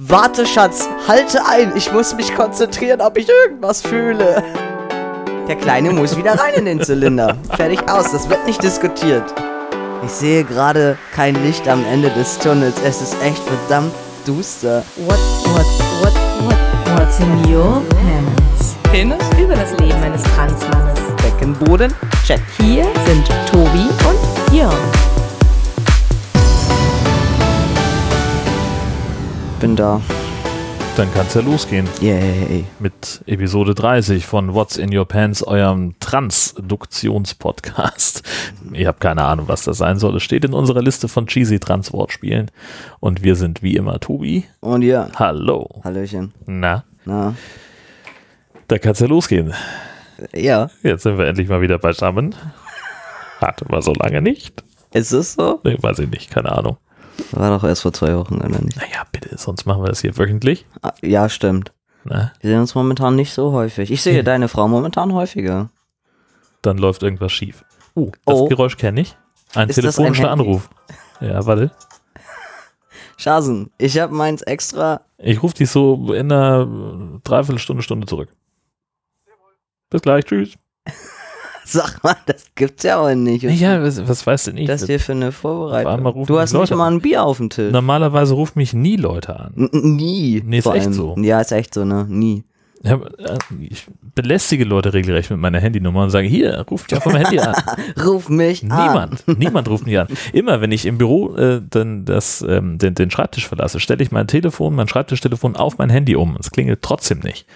Warte, Schatz, halte ein. Ich muss mich konzentrieren, ob ich irgendwas fühle. Der Kleine muss wieder rein in den Zylinder. Fertig aus, das wird nicht diskutiert. Ich sehe gerade kein Licht am Ende des Tunnels. Es ist echt verdammt duster. What, what, what, what, what's in your pants? Penis? Über das Leben eines Transmannes. Beckenboden? Check. Hier sind Tobi und Jörn. Bin da. Dann kann es ja losgehen Yay. mit Episode 30 von What's in Your Pants, eurem Transduktionspodcast. Ich habe keine Ahnung, was das sein soll. Es steht in unserer Liste von cheesy Trans-Wortspielen. Und wir sind wie immer Tobi. Und ja. Hallo. Hallöchen. Na, Na. da kann es ja losgehen. Ja. Jetzt sind wir endlich mal wieder beisammen. Hatten wir so lange nicht. Ist es so? Nee, weiß ich nicht, keine Ahnung. War doch erst vor zwei Wochen, oder nicht? Naja, bitte, sonst machen wir das hier wöchentlich. Ah, ja, stimmt. Na, Wir sehen uns momentan nicht so häufig. Ich sehe deine Frau momentan häufiger. dann läuft irgendwas schief. Uh, das Oh. Geräusch kenne ich. Ein Ist das ein telefonischer Handy? Anruf. Ja, warte. Schasen, ich habe meins extra. Ich rufe dich so in einer Dreiviertelstunde, Stunde zurück. Bis gleich, tschüss. Sag mal, das gibt's ja auch nicht. Ja, was, was weißt du nicht? das hier für eine Vorbereitung. Du hast nicht Leute mal ein Bier auf dem Tisch. Normalerweise rufen mich nie Leute an. N nie. Nee, ist echt allem. so. Ja, ist echt so, ne? Nie. Ich, hab, äh, ich belästige Leute regelrecht mit meiner Handynummer und sage, hier, ruf mich auf meinem Handy an. Ruf mich an. Niemand, niemand ruft mich an. Immer, wenn ich im Büro äh, dann das, ähm, den, den Schreibtisch verlasse, stelle ich mein Telefon, mein Schreibtischtelefon auf mein Handy um. Es klingelt trotzdem nicht.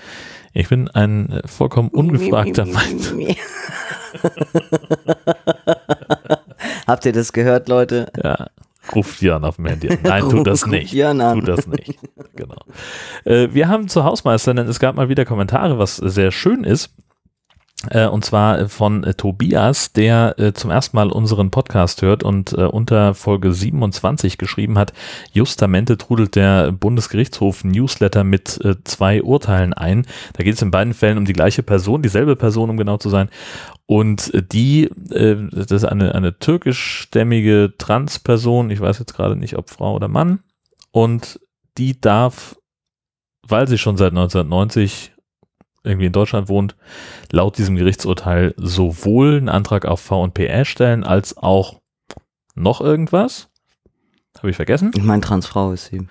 Ich bin ein äh, vollkommen ungefragter Mann. Habt ihr das gehört, Leute? Ja, ruft Jan auf dem Handy an. Nein, tut das nicht. Tut das nicht. Genau. Äh, wir haben zur Hausmeister, denn es gab mal wieder Kommentare, was sehr schön ist. Äh, und zwar von äh, Tobias, der äh, zum ersten Mal unseren Podcast hört und äh, unter Folge 27 geschrieben hat, justamente trudelt der Bundesgerichtshof Newsletter mit äh, zwei Urteilen ein. Da geht es in beiden Fällen um die gleiche Person, dieselbe Person, um genau zu sein. Und äh, die, äh, das ist eine, eine türkischstämmige Transperson, ich weiß jetzt gerade nicht, ob Frau oder Mann, und die darf, weil sie schon seit 1990 irgendwie in Deutschland wohnt, laut diesem Gerichtsurteil sowohl einen Antrag auf V&PR stellen, als auch noch irgendwas. Habe ich vergessen? Ich meine, Transfrau ist sie.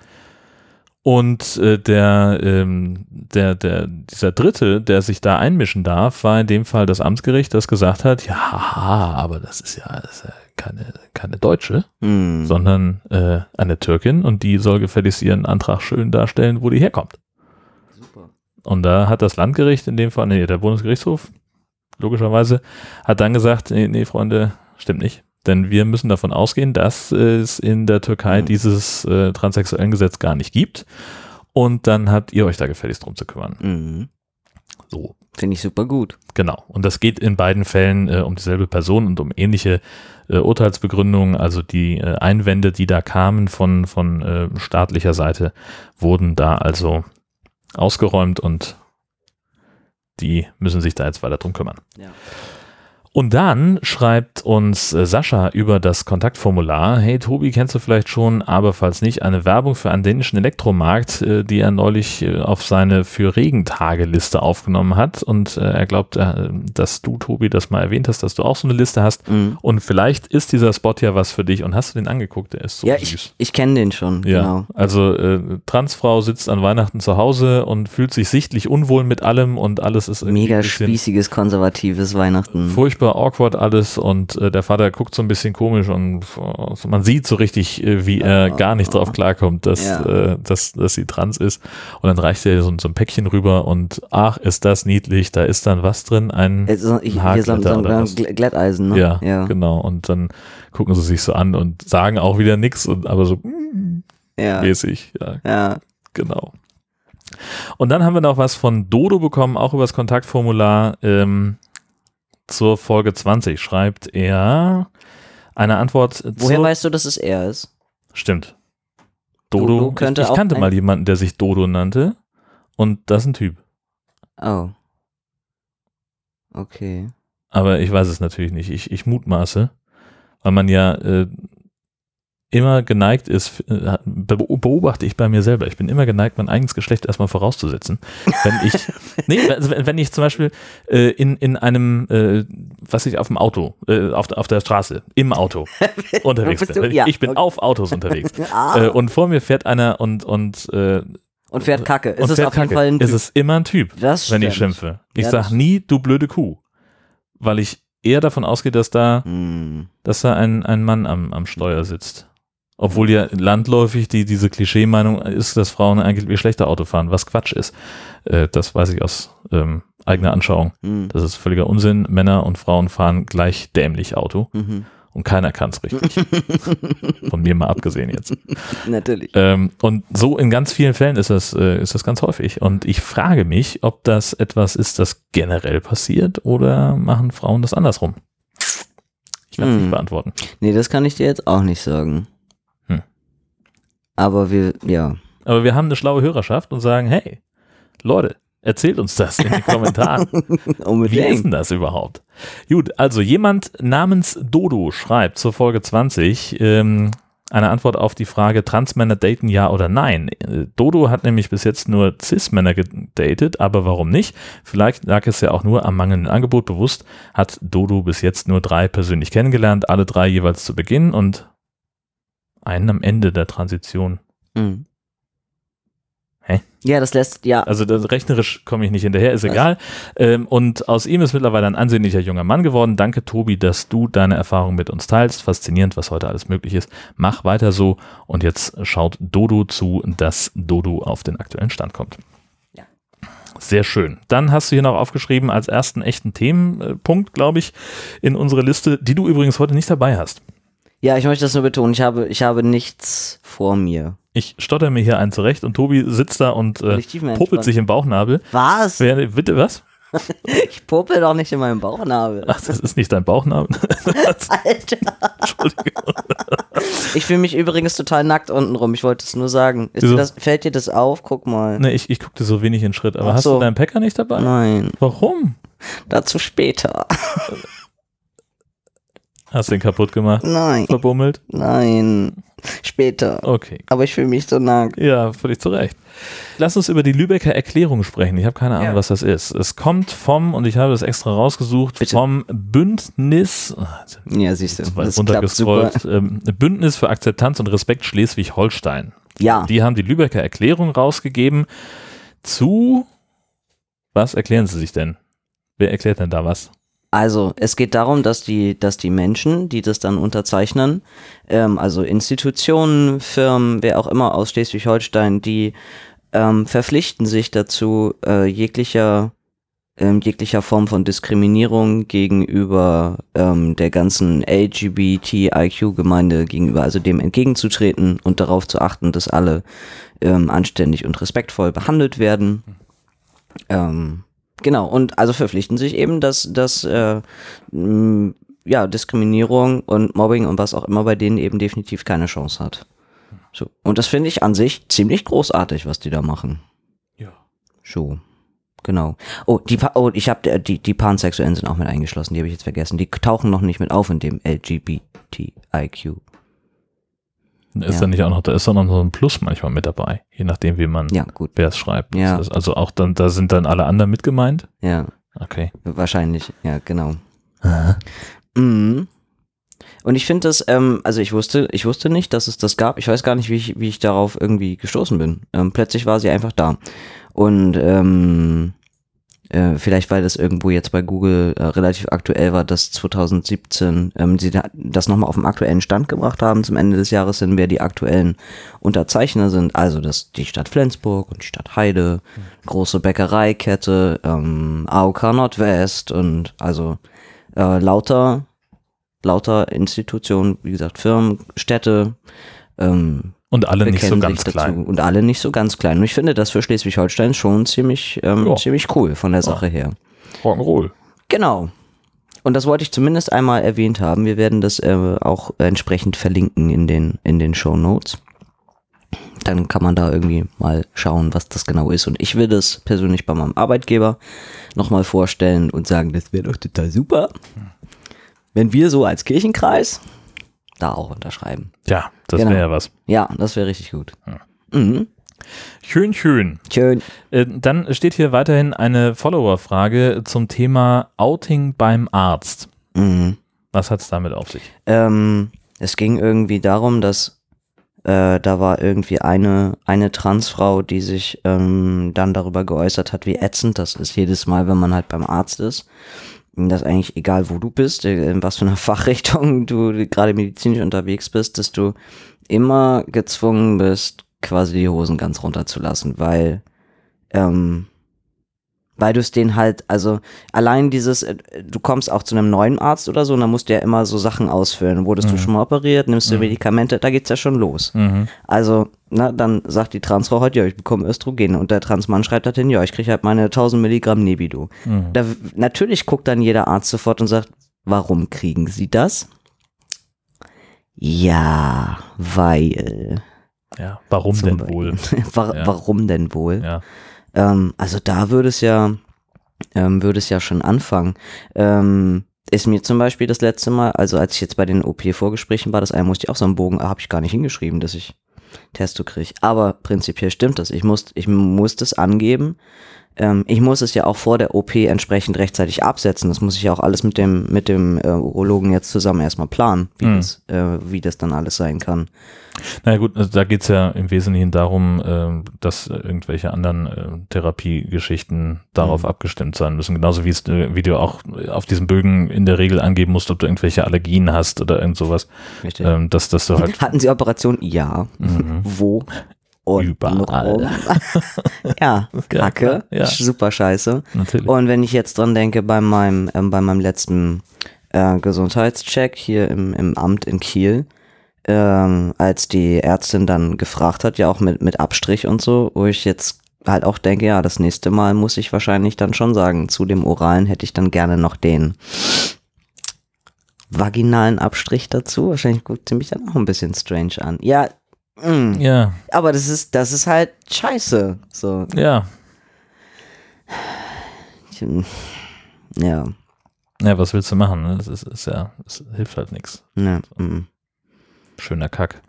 Und äh, der, ähm, der, der, dieser Dritte, der sich da einmischen darf, war in dem Fall das Amtsgericht, das gesagt hat, ja, aber das ist ja, das ist ja keine, keine Deutsche, Hm. sondern äh, eine Türkin und die soll gefälligst ihren Antrag schön darstellen, wo die herkommt. Und da hat das Landgericht in dem Fall, nee, der Bundesgerichtshof, logischerweise, hat dann gesagt, nee, nee, Freunde, stimmt nicht. Denn wir müssen davon ausgehen, dass es in der Türkei Mhm. dieses äh, transsexuellen Gesetz gar nicht gibt. Und dann habt ihr euch da gefälligst drum zu kümmern. Mhm. So, Finde ich super gut. genau. Und das geht in beiden Fällen äh, um dieselbe Person und um ähnliche äh, Urteilsbegründungen. Also die äh, Einwände, die da kamen von, von äh, staatlicher Seite, wurden da also ausgeräumt und die müssen sich da jetzt weiter drum kümmern. Ja. Und dann schreibt uns äh, Sascha über das Kontaktformular, hey Tobi, kennst du vielleicht schon, aber falls nicht, eine Werbung für einen dänischen Elektromarkt, äh, die er neulich äh, auf seine für Regentage Liste aufgenommen hat. Und er glaubt, dass du, Tobi, das mal erwähnt hast, dass du auch so eine Liste hast. Mhm. Und vielleicht ist dieser Spot ja was für dich. Und hast du den angeguckt? Der ist so ja, süß. ich, ich kenne den schon. Ja, Genau. also äh, Transfrau sitzt an Weihnachten zu Hause und fühlt sich sichtlich unwohl mit allem und alles ist irgendwie Mega spießiges, konservatives Weihnachten. furchtbar awkward alles und äh, der Vater guckt so ein bisschen komisch und äh, man sieht so richtig, äh, wie er gar nicht drauf klarkommt, dass, Ja. äh, dass, dass sie trans ist. Und dann reicht er so, so ein Päckchen rüber und ach, ist das niedlich, da ist dann was drin, ein Äh, ich, ein Haarglätter oder was. Glätteisen, ne? Ja, ja. genau. Und dann gucken sie sich so an und sagen auch wieder nichts, aber so mm, Ja. mäßig, ja, ja. Genau. Und dann haben wir noch was von Dodo bekommen, auch über das Kontaktformular. Ähm, zur Folge 20 schreibt er eine Antwort. Woher weißt du, dass es er ist? Stimmt. Dodo, Dodo könnte ich, ich kannte mal jemanden, der sich Dodo nannte. Und das ist ein Typ. Oh. Okay. Aber ich weiß es natürlich nicht. Ich, ich mutmaße, weil man ja äh, immer geneigt ist, äh, be- beobachte ich bei mir selber, ich bin immer geneigt, mein eigenes Geschlecht erstmal vorauszusetzen. Wenn ich, nee, also wenn ich zum Beispiel äh, in, in einem, äh, was ich auf dem Auto, äh, auf, der- auf der Straße, im Auto unterwegs bin. du? Ja, ich bin okay. auf Autos unterwegs. Ah. Äh, und vor mir fährt einer und, und, äh, Und fährt Kacke. Ist es auf jeden Kacke. Fall ein ist Typ. es immer ein Typ, Das wenn ich schimpfe. Ich Ja, sag das- nie, du blöde Kuh. Weil ich eher davon ausgehe, dass da Hm. dass da ein, ein Mann am, am Steuer sitzt. Obwohl ja landläufig die, diese Klischee-Meinung ist, dass Frauen eigentlich wie schlechter Auto fahren, was Quatsch ist. Äh, das weiß ich aus ähm, eigener Anschauung. Hm. Das ist völliger Unsinn. Männer und Frauen fahren gleich dämlich Auto Mhm. und keiner kann es richtig. Von mir mal abgesehen jetzt. Natürlich. Ähm, und so in ganz vielen Fällen ist das, äh, ist das ganz häufig. Und ich frage mich, ob das etwas ist, das generell passiert oder machen Frauen das andersrum? Ich kann es Hm. nicht beantworten. Nee, das kann ich dir jetzt auch nicht sagen. Aber wir, ja. Aber wir haben eine schlaue Hörerschaft und sagen, hey, Leute, erzählt uns das in den Kommentaren. Wie ist denn das überhaupt? Gut, also jemand namens Dodo schreibt zur Folge 20 ähm, eine Antwort auf die Frage, Transmänner daten ja oder nein. Äh, Dodo hat nämlich bis jetzt nur Cis-Männer gedatet, aber warum nicht? Vielleicht lag es ja auch nur am mangelnden Angebot. Bewusst hat Dodo bis jetzt nur drei persönlich kennengelernt, alle drei jeweils zu Beginn und einen am Ende der Transition. Mhm. Hä? Ja, das lässt, ja. Also das, rechnerisch komme ich nicht hinterher, ist egal. Ähm, und aus ihm ist mittlerweile ein ansehnlicher junger Mann geworden. Danke, Tobi, dass du deine Erfahrung mit uns teilst. Faszinierend, was heute alles möglich ist. Mach weiter so. Und jetzt schaut Dodo zu, dass Dodo auf den aktuellen Stand kommt. Ja. Sehr schön. Dann hast du hier noch aufgeschrieben als ersten echten Themenpunkt, glaube ich, in unsere Liste, die du übrigens heute nicht dabei hast. Ja, ich möchte das nur betonen. Ich habe, ich habe nichts vor mir. Ich stotter mir hier einen zurecht und Tobi sitzt da und äh, popelt sich im Bauchnabel. Was? Wer, bitte was? Ich popel doch nicht in meinem Bauchnabel. Ach, das ist nicht dein Bauchnabel. Alter. Entschuldigung. Ich fühle mich übrigens total nackt unten rum. Ich wollte es nur sagen. Dir das, fällt dir das auf? Guck mal. Nee, ich, ich guckte so wenig in Schritt. Aber Ach hast so. du deinen Packer nicht dabei? Nein, Warum? dazu später. Hast du den kaputt gemacht? Nein, Verbummelt? nein. Später. Okay. Aber ich fühle mich so nackt. Ja, völlig zu Recht. Lass uns über die Lübecker Erklärung sprechen. Ich habe keine Ahnung, Ja. was das ist. Es kommt vom, und ich habe das extra rausgesucht, Bitte. vom Bündnis, ah, Ja, siehst du. Das runtergescrollt, ähm, Bündnis für Akzeptanz und Respekt Schleswig-Holstein. Ja, Die haben die Lübecker Erklärung rausgegeben zu, was erklären sie sich denn? Wer erklärt denn da was? Also es geht darum, dass die, dass die Menschen, die das dann unterzeichnen, ähm, also Institutionen, Firmen, wer auch immer aus Schleswig-Holstein, die ähm, verpflichten sich dazu, äh, jeglicher ähm, jeglicher Form von Diskriminierung gegenüber ähm, der ganzen LGBTIQ-Gemeinde gegenüber, also dem entgegenzutreten und darauf zu achten, dass alle ähm, anständig und respektvoll behandelt werden. Ähm, genau, und also verpflichten sich eben, dass, dass äh, ja, Diskriminierung und Mobbing und was auch immer bei denen eben definitiv keine Chance hat. So. Und das finde ich an sich ziemlich großartig, was die da machen. Ja. So. Genau. Oh, die, oh ich habe die, die Pansexuellen sind auch mit eingeschlossen, die habe ich jetzt vergessen. Die tauchen noch nicht mit auf in dem LGBTIQ. Ist Ja. da nicht auch noch, da ist doch noch so ein Plus manchmal mit dabei, je nachdem, wie man, Ja, gut. wer es schreibt. Ja. Also auch dann, da sind dann alle anderen mit gemeint? Ja, Okay. wahrscheinlich. Ja, genau. Mhm. Und ich finde das, ähm, also ich wusste, ich wusste nicht, dass es das gab. Ich weiß gar nicht, wie ich, wie ich darauf irgendwie gestoßen bin. Ähm, plötzlich war sie einfach da. Und ähm, äh, vielleicht weil das irgendwo jetzt bei Google äh, relativ aktuell war, dass 2017 ähm, sie da, das nochmal auf den aktuellen Stand gebracht haben zum Ende des Jahres hin, wer die aktuellen Unterzeichner sind. Also das die Stadt Flensburg und die Stadt Heide, große Bäckereikette, ähm, AOK Nordwest und also äh, lauter lauter Institutionen, wie gesagt Firmen, Städte, ähm, Und alle nicht so ganz klein. dazu und alle nicht so ganz klein. Und ich finde das für Schleswig-Holstein schon ziemlich, ähm, Ja. ziemlich cool von der Sache her. Rock'n'Roll. Genau. Und das wollte ich zumindest einmal erwähnt haben. Wir werden das äh, auch entsprechend verlinken in den, in den Show Notes. Dann kann man da irgendwie mal schauen, was das genau ist. Und ich will das persönlich bei meinem Arbeitgeber nochmal vorstellen und sagen, das wäre doch total super. Wenn wir so als Kirchenkreis da auch unterschreiben. Ja, das Genau. wäre ja was. Ja, das wäre richtig gut. Ja. Mhm. Schön, schön. Schön. Äh, Dann steht hier weiterhin eine Follower-Frage zum Thema Outing beim Arzt. Mhm. Was hat es damit auf sich? Ähm, es ging irgendwie darum, dass äh, da war irgendwie eine, eine Transfrau, die sich ähm, dann darüber geäußert hat, wie ätzend das ist jedes Mal, wenn man halt beim Arzt ist. Und Das eigentlich egal, wo du bist, äh, in was für einer Fachrichtung du gerade medizinisch unterwegs bist, dass du immer gezwungen bist, quasi die Hosen ganz runterzulassen, weil ähm, weil du es den halt, also allein dieses, äh, du kommst auch zu einem neuen Arzt oder so, und dann musst du ja immer so Sachen ausfüllen. Wurdest Mhm. du schon mal operiert, nimmst du Mhm. Medikamente, da geht's ja schon los. Mhm. Also, na, dann sagt die Transfrau heute, ja, ich bekomme Östrogen und der Transmann schreibt halt hin, ja, ich kriege halt meine 1000 Milligramm Nebido. Mhm. Da, natürlich guckt dann jeder Arzt sofort und sagt, warum kriegen Sie das? Ja, weil. Ja, warum denn Beispiel. wohl? Wa Ja. Warum denn wohl? Ja. Ähm, also da würde es ja, ähm, würde es ja schon anfangen. Ähm, ist mir zum Beispiel das letzte Mal, also als ich jetzt bei den OP-Vorgesprächen war, das eine musste ich auch so einen Bogen, habe ich gar nicht hingeschrieben, dass ich Testo kriege. Aber prinzipiell stimmt das. Ich muss, ich muss das angeben. Ähm, ich muss es ja auch vor der OP entsprechend rechtzeitig absetzen. Das muss ich ja auch alles mit dem, mit dem äh, Urologen jetzt zusammen erstmal planen, wie, Mhm. das, äh, wie das dann alles sein kann. Na gut, also da geht es ja im Wesentlichen darum, ähm, dass äh, irgendwelche anderen äh, Therapiegeschichten darauf Mhm. abgestimmt sein müssen. Genauso wie es, äh, wie du auch auf diesem Bögen in der Regel angeben musst, ob du irgendwelche Allergien hast oder irgend sowas. Richtig. Ähm, dass, dass du halt. Hatten Sie Operation? Ja. Mhm. Wo? Und Überall. warum? ja, Kacke. Ja. Super scheiße. Natürlich. Und wenn ich jetzt dran denke, bei meinem, ähm, bei meinem letzten äh, Gesundheitscheck hier im, im Amt in Kiel, ähm, als die Ärztin dann gefragt hat, ja auch mit, mit Abstrich und so, wo ich jetzt halt auch denke, ja, das nächste Mal muss ich wahrscheinlich dann schon sagen, zu dem Oralen hätte ich dann gerne noch den vaginalen Abstrich dazu. Wahrscheinlich guckt sie mich dann auch ein bisschen strange an. Ja, mm, ja, aber das ist, das ist halt scheiße. So, ja. ja, Ja, was willst du machen? ne? Das ist, ist ja, es hilft halt nichts. ne, mm. Schöner Kack.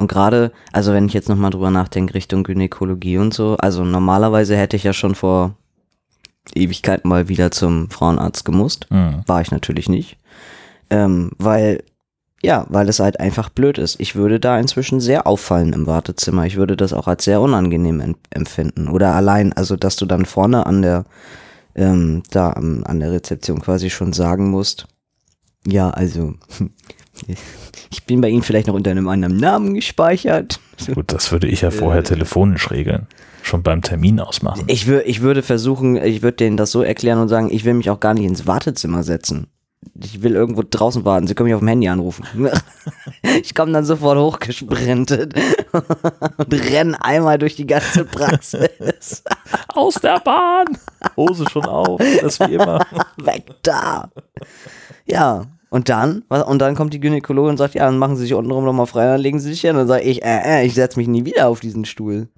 Und gerade, also wenn ich jetzt nochmal drüber nachdenke, Richtung Gynäkologie und so, also normalerweise hätte ich ja schon vor Ewigkeit mal wieder zum Frauenarzt gemusst. Mhm. War ich natürlich nicht. Ähm, weil, ja, weil es halt einfach blöd ist. Ich würde da inzwischen sehr auffallen im Wartezimmer. Ich würde das auch als sehr unangenehm em- empfinden. Oder allein, also dass du dann vorne an der, ähm, da am- an der Rezeption quasi schon sagen musst, ja, also, ich bin bei Ihnen vielleicht noch unter einem anderen Namen gespeichert. Gut, das würde ich ja vorher telefonisch regeln. Schon beim Termin ausmachen. Ich, wür, ich würde versuchen, ich würde denen das so erklären und sagen, ich will mich auch gar nicht ins Wartezimmer setzen. Ich will irgendwo draußen warten. Sie können mich auf dem Handy anrufen. Ich komme dann sofort hochgesprintet und renne einmal durch die ganze Praxis. Aus der Bahn! Hose schon auf, das wie immer. Weg da. Ja. Und dann, was- und dann kommt die Gynäkologin und sagt, ja, dann machen Sie sich untenrum nochmal frei, dann legen Sie sich hin. Und dann sage ich, äh, äh, ich setze mich nie wieder auf diesen Stuhl.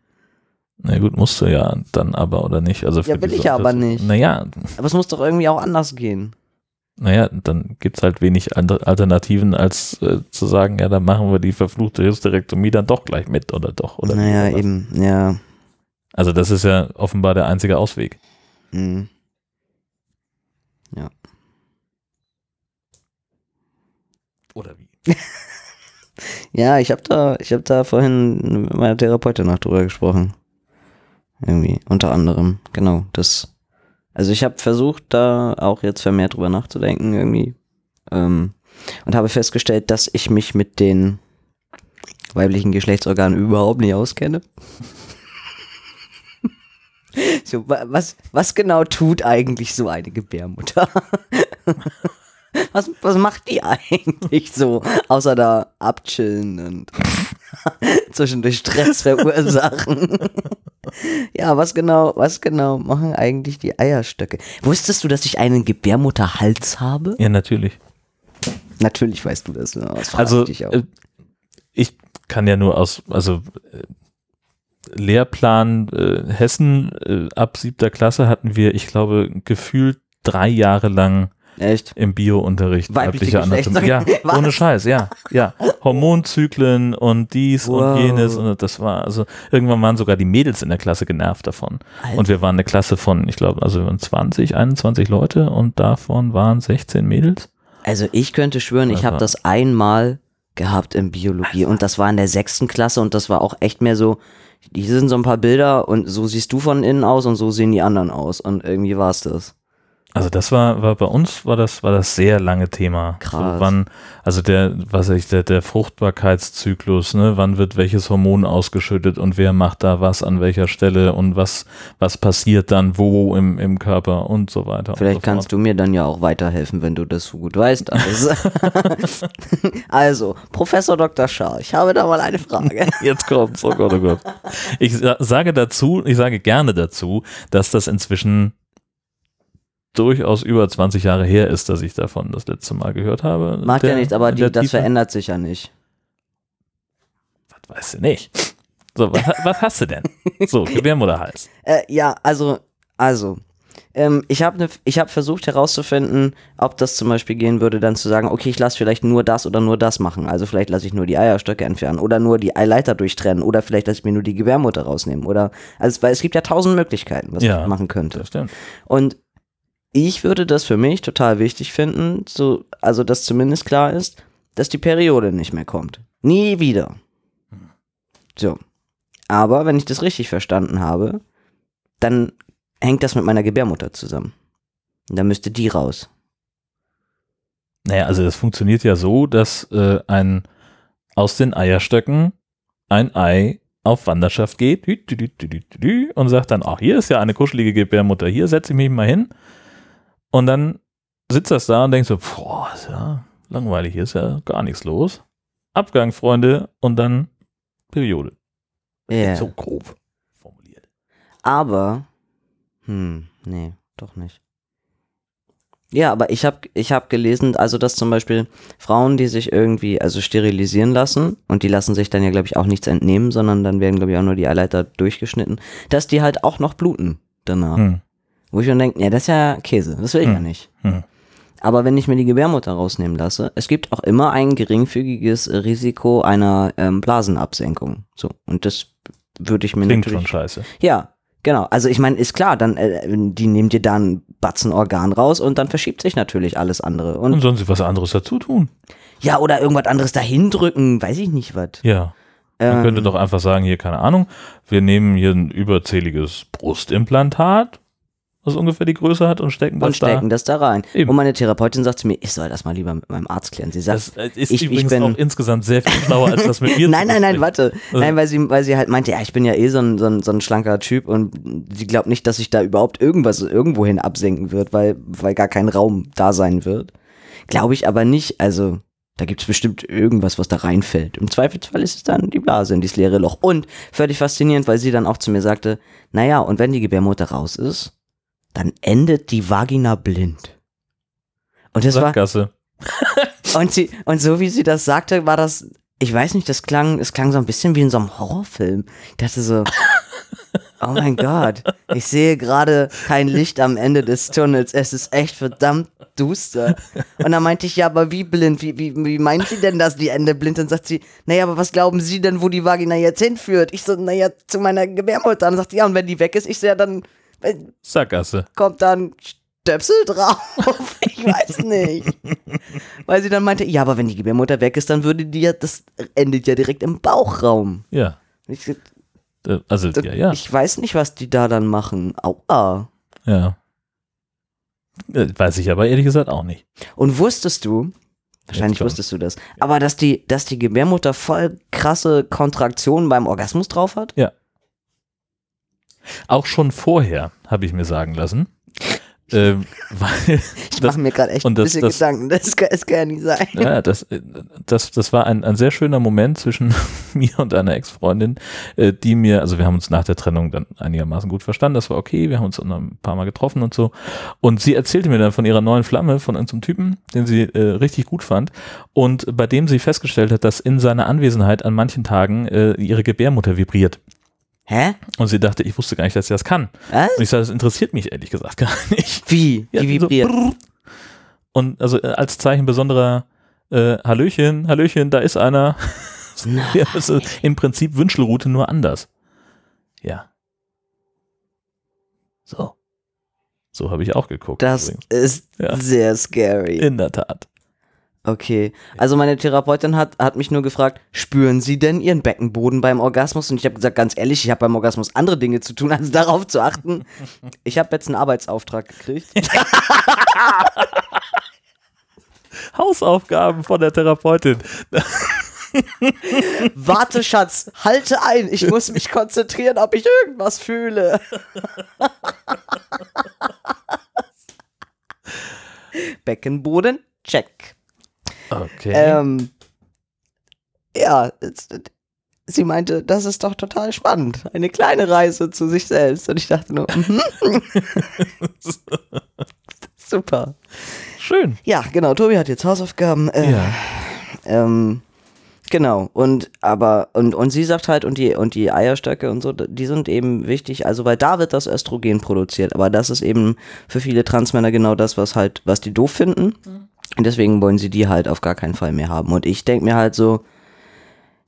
Na gut, musst du ja dann aber, oder nicht? Also Ja, will ich ja aber nicht. Naja, Aber es muss doch irgendwie auch anders gehen. Naja, dann gibt's halt wenig andere Alternativen, als äh, zu sagen, ja, dann machen wir die verfluchte Hysterektomie dann doch gleich mit, oder doch? Oder naja, oder eben, ja. Also das ist ja offenbar der einzige Ausweg. Mhm. Oder wie? Ja, ich habe da, ich habe da vorhin mit meiner Therapeutin noch drüber gesprochen. Irgendwie, unter anderem, genau, das. Also ich habe versucht, da auch jetzt vermehrt drüber nachzudenken, irgendwie. Ähm, und habe festgestellt, dass ich mich mit den weiblichen Geschlechtsorganen überhaupt nicht auskenne. so, wa- was, was genau tut eigentlich so eine Gebärmutter? Was, was macht die eigentlich so, außer da abchillen und zwischendurch Stress verursachen? ja, was genau, was genau machen eigentlich die Eierstöcke? Wusstest du, dass ich einen Gebärmutterhals habe? Ja, natürlich. Natürlich weißt du das. Ne? Das Also ich äh, ich kann ja nur aus, also äh, Lehrplan äh, Hessen äh, ab siebter Klasse hatten wir, ich glaube, gefühlt drei Jahre lang Echt? im Bio-Unterricht. Weibliche Anatomie. Ja, Was? ohne Scheiß, ja. Ja. Hormonzyklen und dies Wow. und jenes und das war, also irgendwann waren sogar die Mädels in der Klasse genervt davon. Alter. Und wir waren eine Klasse von, ich glaube, also wir waren 20, 21 Leute und davon waren 16 Mädels. Also ich könnte schwören, ich habe das einmal gehabt in Biologie und das war in der sechsten Klasse und das war auch echt mehr so, hier sind so ein paar Bilder und so siehst du von innen aus und so sehen die anderen aus und irgendwie war es das. Also das war, war bei uns war das war das sehr lange Thema. Krass. So wann, also der, was weiß ich, der, der Fruchtbarkeitszyklus, ne, wann wird welches Hormon ausgeschüttet und wer macht da was an welcher Stelle und was, was passiert dann wo im, im Körper und so weiter. Vielleicht so kannst du mir dann ja auch weiterhelfen, wenn du das so gut weißt. Also, also Professor Dr. Schaar, ich habe da mal eine Frage. Jetzt kommt's, oh Gott, oh Gott. Ich sa- sage dazu, ich sage gerne dazu, dass das inzwischen durchaus über 20 Jahre her ist, dass ich davon das letzte Mal gehört habe. Macht ja Der- nichts, aber die, das verändert sich ja nicht. Das weißt du nicht. So, was, was hast du denn? So, Gebärmutterhals. Äh, ja, also, also. Ähm, ich habe ne, ich hab versucht herauszufinden, ob das zum Beispiel gehen würde, dann zu sagen, okay, ich lasse vielleicht nur das oder nur das machen. Also vielleicht lasse ich nur die Eierstöcke entfernen oder nur die Eileiter durchtrennen oder vielleicht lasse ich mir nur die Gebärmutter rausnehmen. Oder also weil es gibt ja tausend Möglichkeiten, was Ja. ich machen könnte. Das stimmt. Und ich würde das für mich total wichtig finden, so, also dass zumindest klar ist, dass die Periode nicht mehr kommt. Nie wieder. So. Aber wenn ich das richtig verstanden habe, dann hängt das mit meiner Gebärmutter zusammen. Und dann müsste die raus. Naja, also das funktioniert ja so, dass äh, ein aus den Eierstöcken ein Ei auf Wanderschaft geht und sagt dann, ach, hier ist ja eine kuschelige Gebärmutter, hier setze ich mich mal hin. Und dann sitzt das da und denkt so, boah, ist ja langweilig, ist ja gar nichts los. Abgang, Freunde, und dann Periode. Ja. So grob formuliert. Aber, hm, nee, doch nicht. Ja, aber ich habe ich hab gelesen, also dass zum Beispiel Frauen, die sich irgendwie, also sterilisieren lassen, und die lassen sich dann ja, glaube ich, auch nichts entnehmen, sondern dann werden, glaube ich, auch nur die Eileiter durchgeschnitten, dass die halt auch noch bluten danach. Hm. Wo ich dann denke, ja, das ist ja Käse, das will ich ja Hm. nicht. Hm. Aber wenn ich mir die Gebärmutter rausnehmen lasse, es gibt auch immer ein geringfügiges Risiko einer ähm, Blasenabsenkung. So, und das würde ich mir Klingt natürlich schon scheiße. ja, genau. Also ich meine, ist klar, dann äh, die nehmen dir da ein Batzen Organ raus und dann verschiebt sich natürlich alles andere. Und Und sollen sie was anderes dazu tun? ja, oder irgendwas anderes dahin drücken, weiß ich nicht was. Ja. Man Ähm, könnte doch einfach sagen, hier, keine Ahnung, wir nehmen hier ein überzähliges Brustimplantat, was ungefähr die Größe hat, und stecken das und stecken das da rein. Eben. Und meine Therapeutin sagt zu mir, ich soll das mal lieber mit meinem Arzt klären. Sie da. sagt, Das äh, ist ich- ich übrigens bin- auch insgesamt sehr viel schlauer, als das mit mir nein, nein, nein, warte. Also- Nein, weil sie, weil sie halt meinte, ja, ich bin ja eh so ein, so ein, so ein schlanker Typ und sie glaubt nicht, dass sich da überhaupt irgendwas irgendwohin absenken wird, weil, weil gar kein Raum da sein wird. Glaube ich aber nicht. Also, da gibt es bestimmt irgendwas, was da reinfällt. Im Zweifelsfall ist es dann die Blase in dieses leere Loch. Und völlig faszinierend, weil sie dann auch zu mir sagte, naja, und wenn die Gebärmutter raus ist, dann endet die Vagina blind. Und das war, Sackgasse. und, sie, und so wie sie das sagte, war das, ich weiß nicht, das klang, es klang so ein bisschen wie in so einem Horrorfilm. Ich dachte so, oh mein Gott, ich sehe gerade kein Licht am Ende des Tunnels. Es ist echt verdammt duster. Und dann meinte ich, ja, aber wie blind? Wie, wie, wie meint sie denn, dass die Ende blind sind? Sagt sie, naja, aber was glauben Sie denn, wo die Vagina jetzt hinführt? Ich so, naja, zu meiner Gebärmutter. Und dann sagt sie, ja, und wenn die weg ist, ich so, ja, dann Sackgasse. kommt dann Stöpsel drauf. Ich weiß nicht. Weil sie dann meinte, ja, aber wenn die Gebärmutter weg ist, dann würde die ja, das endet ja direkt im Bauchraum. Ja. Ich, Äh, Also, ja, ja. ich weiß nicht, was die da dann machen. Aua. ja. Äh, Weiß ich aber ehrlich gesagt auch nicht. Und wusstest du, wahrscheinlich wusstest du das, aber dass die, dass die Gebärmutter voll krasse Kontraktionen beim Orgasmus drauf hat? Auch schon vorher, habe ich mir sagen lassen. ähm, weil Ich mache mir gerade echt ein das- bisschen das- Gedanken. Das kann, das kann ja nicht sein. ja, das, äh, das, das war ein, ein sehr schöner Moment zwischen mir und einer Ex-Freundin, äh, die mir, also wir haben uns nach der Trennung dann einigermaßen gut verstanden, das war okay, wir haben uns noch ein paar Mal getroffen und so. Und sie erzählte mir dann von ihrer neuen Flamme, von irgendeinem Typen, den sie äh, richtig gut fand und bei dem sie festgestellt hat, dass in seiner Anwesenheit an manchen Tagen äh, ihre Gebärmutter vibriert. Hä? Und sie dachte, ich wusste gar nicht, dass sie das kann. Was? Und ich sage, das interessiert mich ehrlich gesagt gar nicht. Wie? Die so vibriert. brrr. Und also äh, als Zeichen besonderer äh, Hallöchen, Hallöchen, da ist einer. ja, das ist im Prinzip Wünschelroute nur anders. Ja. So. So habe ich auch geguckt. Das übrigens. ist Ja. sehr scary. In der Tat. Okay. Also meine Therapeutin hat, hat mich nur gefragt, spüren Sie denn Ihren Beckenboden beim Orgasmus? Und ich habe gesagt, ganz ehrlich, ich habe beim Orgasmus andere Dinge zu tun, als darauf zu achten. Ich habe jetzt einen Arbeitsauftrag gekriegt. Hausaufgaben von der Therapeutin. Warte, Schatz, halte ein. Ich muss mich konzentrieren, ob ich irgendwas fühle. Beckenboden, check. Okay. Ähm, ja, sie meinte, das ist doch total spannend. Eine kleine Reise zu sich selbst. Und ich dachte nur, mhm. super. Schön. Ja, genau, Tobi hat jetzt Hausaufgaben. Äh, Ja. ähm, genau, und aber, und, und sie sagt halt, und die, und die Eierstöcke und so, die sind eben wichtig, also weil da wird das Östrogen produziert, aber das ist eben für viele Transmänner genau das, was halt, was die doof finden. Und deswegen wollen sie die halt auf gar keinen Fall mehr haben. Und ich denke mir halt so,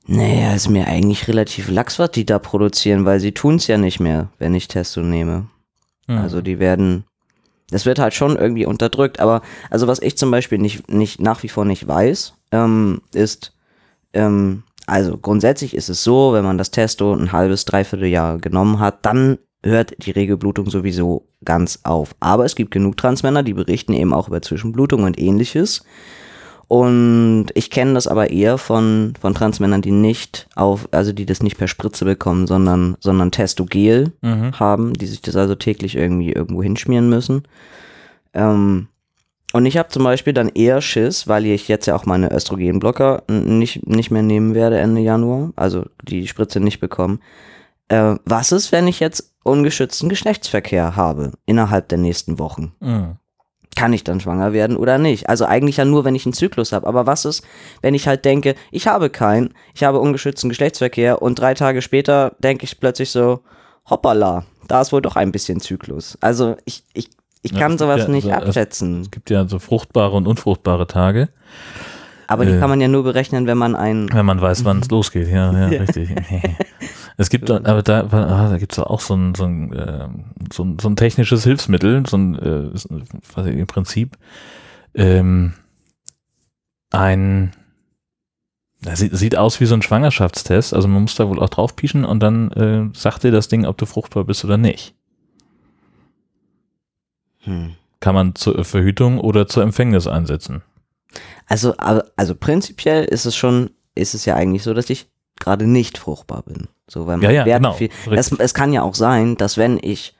naja, ist mir eigentlich relativ lax, was die da produzieren, weil sie tun es ja nicht mehr, wenn ich Testo nehme. Mhm. Also die werden, das wird halt schon irgendwie unterdrückt. Aber also was ich zum Beispiel nicht, nicht nach wie vor nicht weiß, ähm, ist, ähm, also grundsätzlich ist es so, wenn man das Testo ein halbes, dreiviertel Jahr genommen hat, dann hört die Regelblutung sowieso ganz auf. Aber es gibt genug Transmänner, die berichten eben auch über Zwischenblutung und ähnliches. Und ich kenne das aber eher von, von Transmännern, die nicht auf, also die das nicht per Spritze bekommen, sondern, sondern Testogel Mhm. haben, die sich das also täglich irgendwie irgendwo hinschmieren müssen. Ähm, und ich habe zum Beispiel dann eher Schiss, weil ich jetzt ja auch meine Östrogenblocker nicht, nicht mehr nehmen werde Ende Januar, also die Spritze nicht bekommen. Äh, was ist, wenn ich jetzt ungeschützten Geschlechtsverkehr habe innerhalb der nächsten Wochen? Mhm. kann ich dann schwanger werden oder nicht? Also eigentlich ja nur, wenn ich einen Zyklus habe. Aber was ist, wenn ich halt denke, ich habe keinen, ich habe ungeschützten Geschlechtsverkehr und drei Tage später denke ich plötzlich so, hoppala, da ist wohl doch ein bisschen Zyklus. Also ich, ich, ich Ja, kann sowas ja nicht so- es- abschätzen. Es gibt ja so fruchtbare und unfruchtbare Tage, Aber die äh, kann man ja nur berechnen, wenn man einen. wenn man weiß, wann es losgeht. Ja, ja, Ja. richtig. Es gibt, dann- aber da, ah, da gibt es auch so ein, so, ein, ähm, so, ein, so ein technisches Hilfsmittel, so ein, äh, äh, was im Prinzip ähm, ein, das sieht, sieht aus wie so ein Schwangerschaftstest, also man muss da wohl auch drauf pieschen und dann äh, sagt dir das Ding, ob du fruchtbar bist oder nicht. Hm. Kann man zur Verhütung oder zur Empfängnis einsetzen. Also, also prinzipiell ist es schon, ist es ja eigentlich so, dass ich gerade nicht fruchtbar bin. So, weil Ja, ja, Werte genau. viel, es, es kann ja auch sein, dass wenn ich,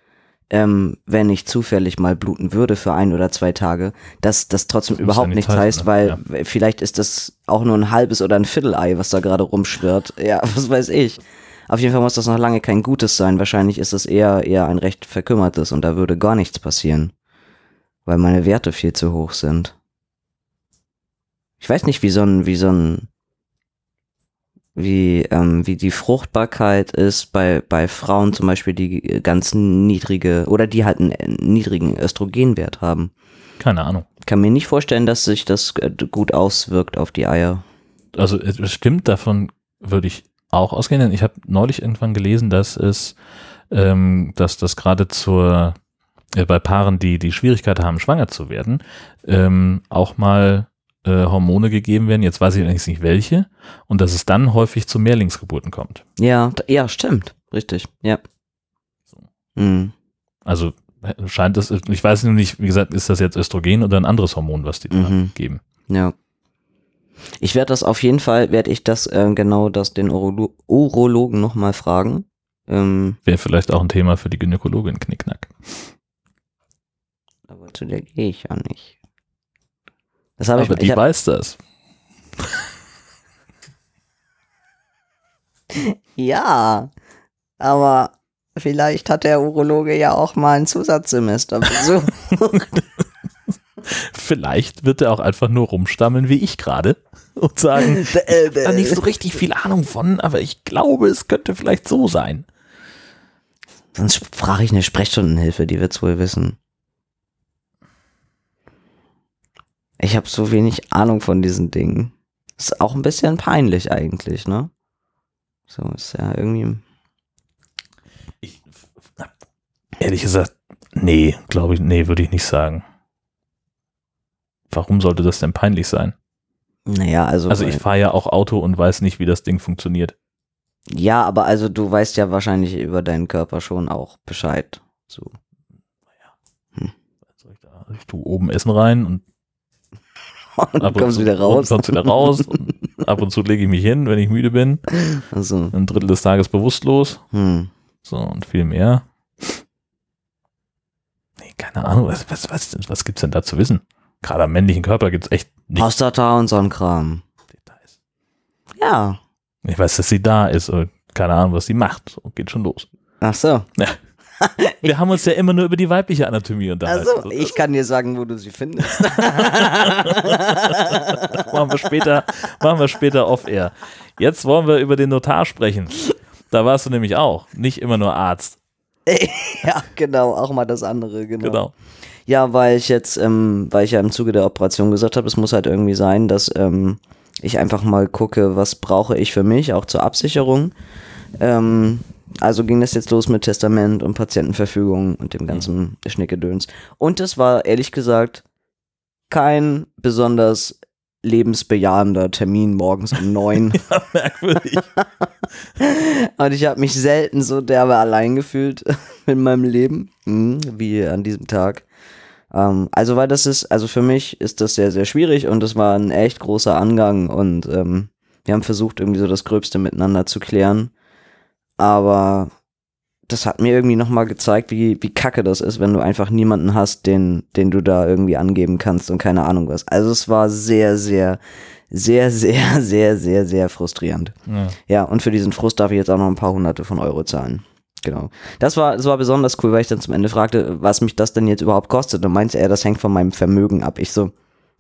ähm, wenn ich zufällig mal bluten würde für ein oder zwei Tage, dass das trotzdem Das ja überhaupt nichts nichts heißt, heißen, weil ne? w- vielleicht ist das auch nur ein halbes oder ein Viertelei, was da gerade rumschwirrt. Ja, was weiß ich. Auf jeden Fall muss das noch lange kein gutes sein. Wahrscheinlich ist es eher, eher ein recht verkümmertes und da würde gar nichts passieren. Weil meine Werte viel zu hoch sind. Ich weiß nicht, wie so ein, wie so ein, wie, ähm, wie die Fruchtbarkeit ist bei, bei Frauen zum Beispiel, die ganz niedrige oder die halt einen niedrigen Östrogenwert haben. Keine Ahnung. Kann mir nicht vorstellen, dass sich das äh, gut auswirkt auf die Eier. also es stimmt, davon würde ich auch ausgehen. Denn ich habe neulich irgendwann gelesen, dass es, ähm, dass das gerade zur äh, bei Paaren, die die Schwierigkeit haben, schwanger zu werden, ähm, auch mal äh, Hormone gegeben werden. Jetzt weiß ich allerdings nicht welche und dass es dann häufig zu Mehrlingsgeburten kommt. Ja, ja, stimmt. Richtig. Ja. Mhm. Also äh, scheint das, ich weiß nur nicht, wie gesagt, ist das jetzt Östrogen oder ein anderes Hormon, was die da Mhm. geben? Ja. Ich werde das auf jeden Fall, werde ich das äh, genau das den Urolo Urologen nochmal fragen. Ähm, Wäre vielleicht auch ein Thema für die Gynäkologin Knickknack. aber zu der gehe ich ja nicht. Das ich, Aber ich die hab, weiß das. Ja, aber vielleicht hat der Urologe ja auch mal ein Zusatzsemester besucht. Vielleicht wird er auch einfach nur rumstammeln wie ich gerade und sagen, da nicht so richtig viel Ahnung von, aber ich glaube, es könnte vielleicht so sein. Sonst frage ich eine Sprechstundenhilfe, die wird's wohl wissen. Ich habe so wenig Ahnung von diesen Dingen. Ist auch ein bisschen peinlich eigentlich, ne? So ist ja irgendwie. Ich, ehrlich gesagt, nee, glaube ich, nee, würde ich nicht sagen. Warum sollte das denn peinlich sein? Naja, also. Also ich fahre ja auch Auto und weiß nicht, wie das Ding funktioniert. ja, aber also du weißt ja wahrscheinlich über deinen Körper schon auch Bescheid. So. Was soll ich da? Ich tue oben Essen rein und Und ab du und kommst zu, wieder raus. Und kommst wieder raus. Und ab und zu lege ich mich hin, wenn ich müde bin. Also, Ein Drittel des Tages bewusstlos. hm. So, und viel mehr. Nee, keine Ahnung, was, was, was, was gibt's denn da zu wissen? Gerade am männlichen Körper gibt's echt nicht Prostata und so ein Kram. Details. Ja. Ich weiß, dass sie da ist, aber keine Ahnung, was sie macht. So, geht schon los. Ach so. Wir haben uns ja immer nur über die weibliche Anatomie unterhalten. Also, ich kann dir sagen, wo du sie findest. machen wir später, machen wir später off-air. Jetzt wollen wir über den Notar sprechen. Da warst du nämlich auch, nicht immer nur Arzt. ja, genau, auch mal das andere, genau. Genau. Ja, weil ich jetzt, ähm, weil ich ja im Zuge der Operation gesagt habe, es muss halt irgendwie sein, dass ähm, ich einfach mal gucke, was brauche ich für mich, auch zur Absicherung. Ähm, also ging das jetzt los mit Testament und Patientenverfügung und dem ganzen Schnickedöns. Und es war ehrlich gesagt kein besonders lebensbejahender Termin morgens um neun. Ja, merkwürdig. Und ich habe mich selten so derbe allein gefühlt in meinem Leben, mhm, wie an diesem Tag. Ähm, also, weil das ist, also für mich ist das sehr, sehr schwierig und es war ein echt großer Angang und ähm, wir haben versucht, irgendwie so das Gröbste miteinander zu klären. Aber das hat mir irgendwie nochmal gezeigt, wie, wie kacke das ist, wenn du einfach niemanden hast, den, den du da irgendwie angeben kannst und keine Ahnung was. Also es war sehr, sehr, sehr, sehr, sehr, sehr, sehr frustrierend. Ja. Ja, und für diesen Frust darf ich jetzt auch noch ein paar hunderte von Euro zahlen. Genau. Das war, das war besonders cool, weil ich dann zum Ende fragte, was mich das denn jetzt überhaupt kostet. Und meinte er, das hängt von meinem Vermögen ab. Ich so,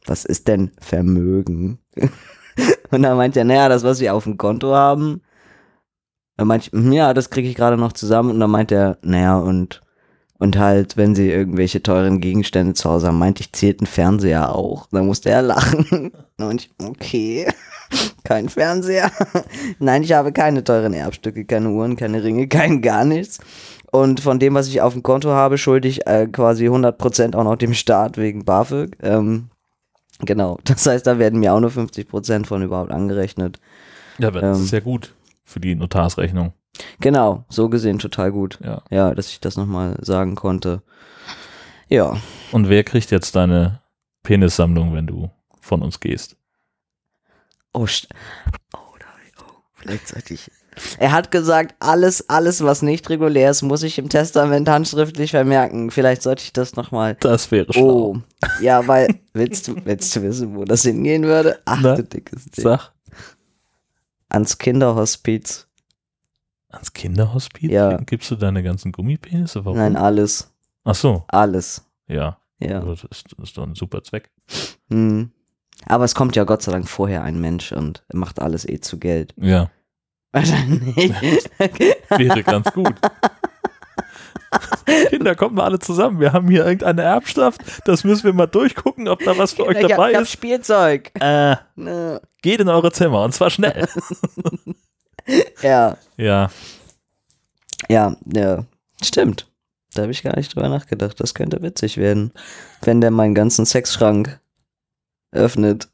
was ist denn Vermögen? und dann meinte er, naja, das, was wir auf dem Konto haben. Dann meinte ich, "Hm, ja, das kriege ich gerade noch zusammen. Und dann meinte er, naja, und, und halt, wenn sie irgendwelche teuren Gegenstände zu Hause haben, meinte ich, zählt ein Fernseher auch. Dann musste er lachen. Meinte ich, okay. Kein Fernseher. Nein, ich habe keine teuren Erbstücke, keine Uhren, keine Ringe, kein gar nichts. Und von dem, was ich auf dem Konto habe, schulde ich äh, quasi 100% auch noch dem Staat wegen BAföG. Ähm, genau. Das heißt, da werden mir auch nur 50% von überhaupt angerechnet. Ja, aber das Ähm. ist ja gut für die Notarsrechnung. Genau, so gesehen total gut. Ja. Ja, dass ich das nochmal sagen konnte. Ja. Und wer kriegt jetzt deine Penissammlung, wenn du von uns gehst? Oh, st- oh, da- oh, vielleicht sollte ich. Er hat gesagt, alles, alles, was nicht regulär ist, muss ich im Testament handschriftlich vermerken. Vielleicht sollte ich das nochmal. Das wäre schlau. Oh, ja, weil, willst du, willst du wissen, wo das hingehen würde? Ach, Na, du dickes Ding. Sag, Ans Kinderhospiz. Ans Kinderhospiz Ja. gibst du deine ganzen Gummipenisse? Warum? Nein, alles. Ach so, Alles. ja. Ja. Das, ist, das ist doch ein super Zweck. Hm. Aber es kommt ja Gott sei Dank vorher ein Mensch und macht alles eh zu Geld. Ja, Wahrscheinlich. wäre ganz gut. Kinder, kommen wir alle zusammen. Wir haben hier irgendeine Erbschaft. Das müssen wir mal durchgucken, ob da was für euch ich hab, dabei ich hab ist. Spielzeug. Äh, Ne. geht in eure Zimmer und zwar schnell. Ja. ja, Ja, ja, stimmt. Da habe ich gar nicht drüber nachgedacht. Das könnte witzig werden, wenn der meinen ganzen Sexschrank öffnet,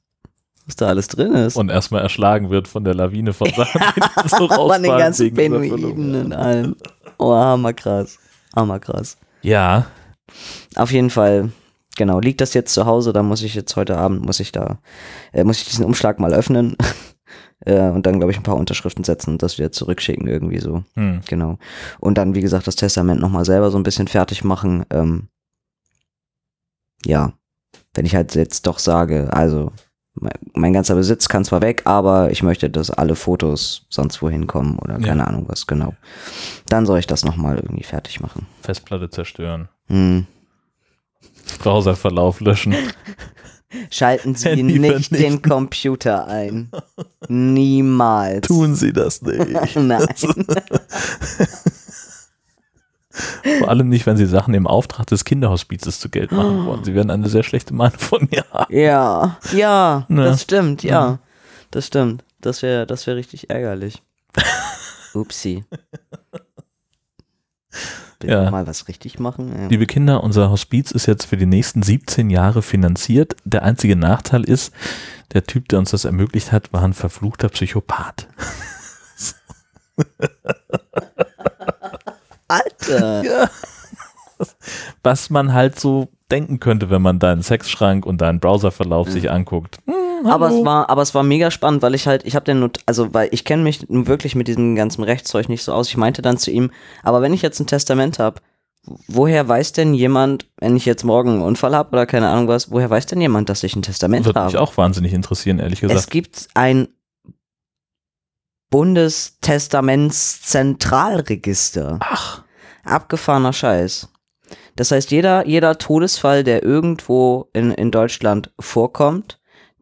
was da alles drin ist. und erstmal erschlagen wird von der Lawine von Sachen, die so Von den ganzen Füllung. und allem. Oh, hammerkrass. Hammerkrass. Ja, Auf jeden Fall, genau, liegt das jetzt zu Hause, dann muss ich jetzt heute Abend, muss ich da, äh, muss ich diesen Umschlag mal öffnen äh, und dann, glaube ich, ein paar Unterschriften setzen und das wieder zurückschicken irgendwie so. hm. Genau. Und dann, wie gesagt, das Testament nochmal selber so ein bisschen fertig machen. Ähm, ja, wenn ich halt jetzt doch sage, also mein, mein ganzer Besitz kann zwar weg, aber ich möchte, dass alle Fotos sonst wohin kommen oder Ja. keine Ahnung was, genau. Dann soll ich das nochmal irgendwie fertig machen. Festplatte zerstören, Hm. Browserverlauf löschen. Schalten Sie Handy nicht vernichten. den Computer ein. Niemals. Tun Sie das nicht. Nein. Vor allem nicht, wenn sie Sachen im Auftrag des Kinderhospizes zu Geld machen wollen. Sie werden eine sehr schlechte Meinung von mir haben. Ja, ja, Ne? das stimmt, ja. Das stimmt. Das wäre das wär richtig ärgerlich. Upsi. Will Ja. mal was richtig machen? Ja. Liebe Kinder, unser Hospiz ist jetzt für die nächsten 17 Jahre finanziert. Der einzige Nachteil ist, der Typ, der uns das ermöglicht hat, war ein verfluchter Psychopath. Alter. Ja. Was man halt so denken könnte, wenn man deinen Sexschrank und deinen Browserverlauf sich anguckt. Hm, Aber es war, aber es war mega spannend, weil ich halt, ich habe den, Not also weil ich kenne mich nun wirklich mit diesem ganzen Rechtszeug nicht so aus. Ich meinte dann zu ihm, aber wenn ich jetzt ein Testament habe, woher weiß denn jemand, wenn ich jetzt morgen einen Unfall habe oder keine Ahnung was, woher weiß denn jemand, dass ich ein Testament Würde mich habe? auch wahnsinnig interessieren, ehrlich Es gesagt. gibt ein Bundestestamentszentralregister. Ach, Abgefahrener Scheiß. Das heißt, jeder, jeder Todesfall, der irgendwo in, in Deutschland vorkommt,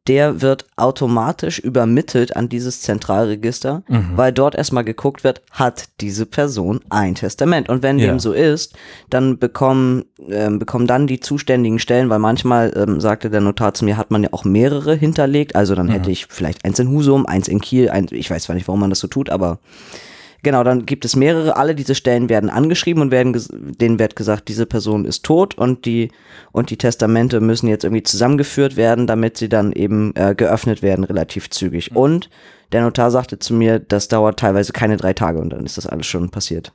der wird automatisch übermittelt an dieses Zentralregister, Mhm. weil dort erstmal geguckt wird, hat diese Person ein Testament. Und wenn Ja. dem so ist, dann bekommen, ähm, bekommen dann die zuständigen Stellen, weil manchmal, ähm, sagte der Notar zu mir, hat man ja auch mehrere hinterlegt. Also dann hätte ich vielleicht eins in Husum, eins in Kiel, ein, ich weiß zwar nicht, warum man das so tut, aber Genau, dann gibt es mehrere, alle diese Stellen werden angeschrieben und werden denen wird gesagt, diese Person ist tot und die und die Testamente müssen jetzt irgendwie zusammengeführt werden, damit sie dann eben äh, geöffnet werden relativ zügig. Und der Notar sagte zu mir, das dauert teilweise keine drei Tage und dann ist das alles schon passiert.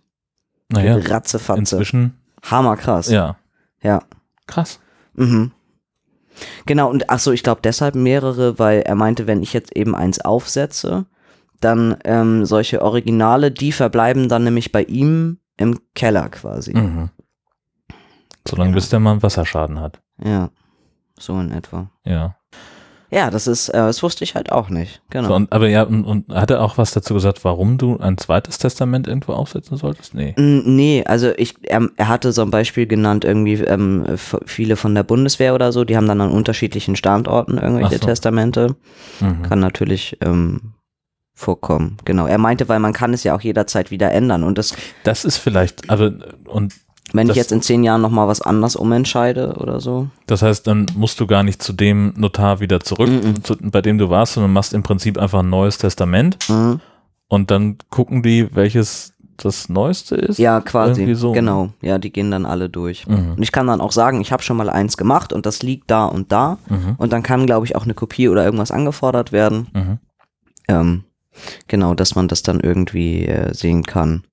naja, Ratzefatze. inzwischen, Hammer krass. ja, ja. krass. Mhm. Genau, und ach so, ich glaube deshalb mehrere, weil er meinte, wenn ich jetzt eben eins aufsetze, dann ähm, solche Originale, die verbleiben dann nämlich bei ihm im Keller quasi. Mhm. Solange bis der mal einen Wasserschaden hat. Ja, so in etwa. Ja. Ja, das ist, äh, das wusste ich halt auch nicht. Genau. So, und, aber ja, und, und hat er auch was dazu gesagt, warum du ein zweites Testament irgendwo aufsetzen solltest? Nee. Mm, Nee, also ich, er, er hatte so ein Beispiel genannt, irgendwie ähm, viele von der Bundeswehr oder so, die haben dann an unterschiedlichen Standorten irgendwelche so. Testamente. Mhm. Kann natürlich ähm, vorkommen. Genau. Er meinte, weil man kann es ja auch jederzeit wieder ändern. Und das, Das ist vielleicht, aber, und wenn Das- ich jetzt in zehn Jahren nochmal was anders umentscheide oder so. das heißt, dann musst du gar nicht zu dem Notar wieder zurück, Mhm. zu, bei dem du warst, sondern machst im Prinzip einfach ein neues Testament Mhm. und dann gucken die, welches das Neueste ist. Ja, quasi. So. Genau. Ja, die gehen dann alle durch. Mhm. Und ich kann dann auch sagen, ich habe schon mal eins gemacht und das liegt da und da. Mhm. Und dann kann, glaube ich, auch eine Kopie oder irgendwas angefordert werden. Mhm. Ähm, genau, dass man das dann irgendwie äh, sehen kann,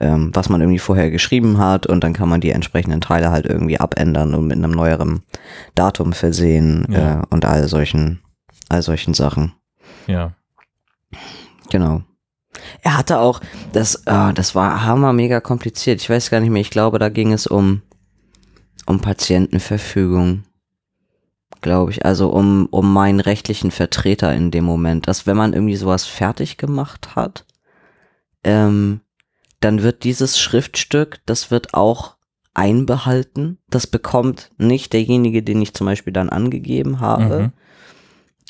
ähm, was man irgendwie vorher geschrieben hat und dann kann man die entsprechenden Teile halt irgendwie abändern und mit einem neueren Datum versehen Ja. äh, und all solchen, all solchen Sachen. Ja. Genau. Er hatte auch, das, äh, das war hammer mega kompliziert. Ich weiß gar nicht mehr. Ich glaube, da ging es um, um Patientenverfügung. Glaube ich. Also um, um meinen rechtlichen Vertreter in dem Moment. Dass wenn man irgendwie sowas fertig gemacht hat, ähm, dann wird dieses Schriftstück, das wird auch einbehalten. Das bekommt nicht derjenige, den ich zum Beispiel dann angegeben habe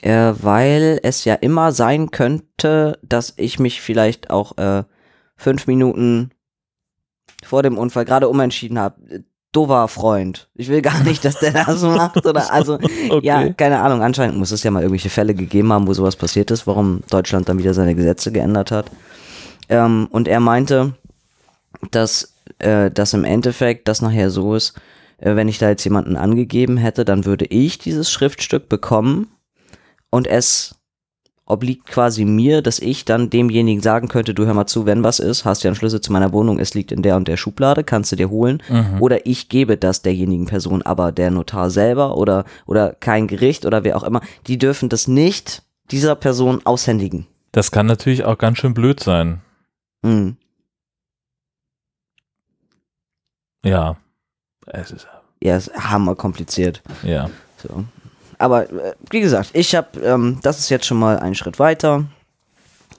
Mhm. äh, weil es ja immer sein könnte, dass ich mich vielleicht auch äh, fünf Minuten vor dem Unfall gerade umentschieden habe. Dover Freund. Ich will gar nicht, dass der das macht oder also Okay. ja, keine Ahnung. Anscheinend muss es ja mal irgendwelche Fälle gegeben haben, wo sowas passiert ist, warum Deutschland dann wieder seine Gesetze geändert hat. Ähm, und er meinte, dass äh, dass im Endeffekt das nachher so ist, äh, wenn ich da jetzt jemanden angegeben hätte, dann würde ich dieses Schriftstück bekommen und es obliegt quasi mir, dass ich dann demjenigen sagen könnte, du hör mal zu, wenn was ist, hast ja einen Schlüssel zu meiner Wohnung, es liegt in der und der Schublade, kannst du dir holen. Mhm. Oder ich gebe das derjenigen Person, aber der Notar selber oder, oder kein Gericht oder wer auch immer, die dürfen das nicht dieser Person aushändigen. Das kann natürlich auch ganz schön blöd sein. Hm. Ja. Es ist, Ja, ist hammer kompliziert. ja. So. Aber äh, wie gesagt, ich habe, ähm, das ist jetzt schon mal ein Schritt weiter.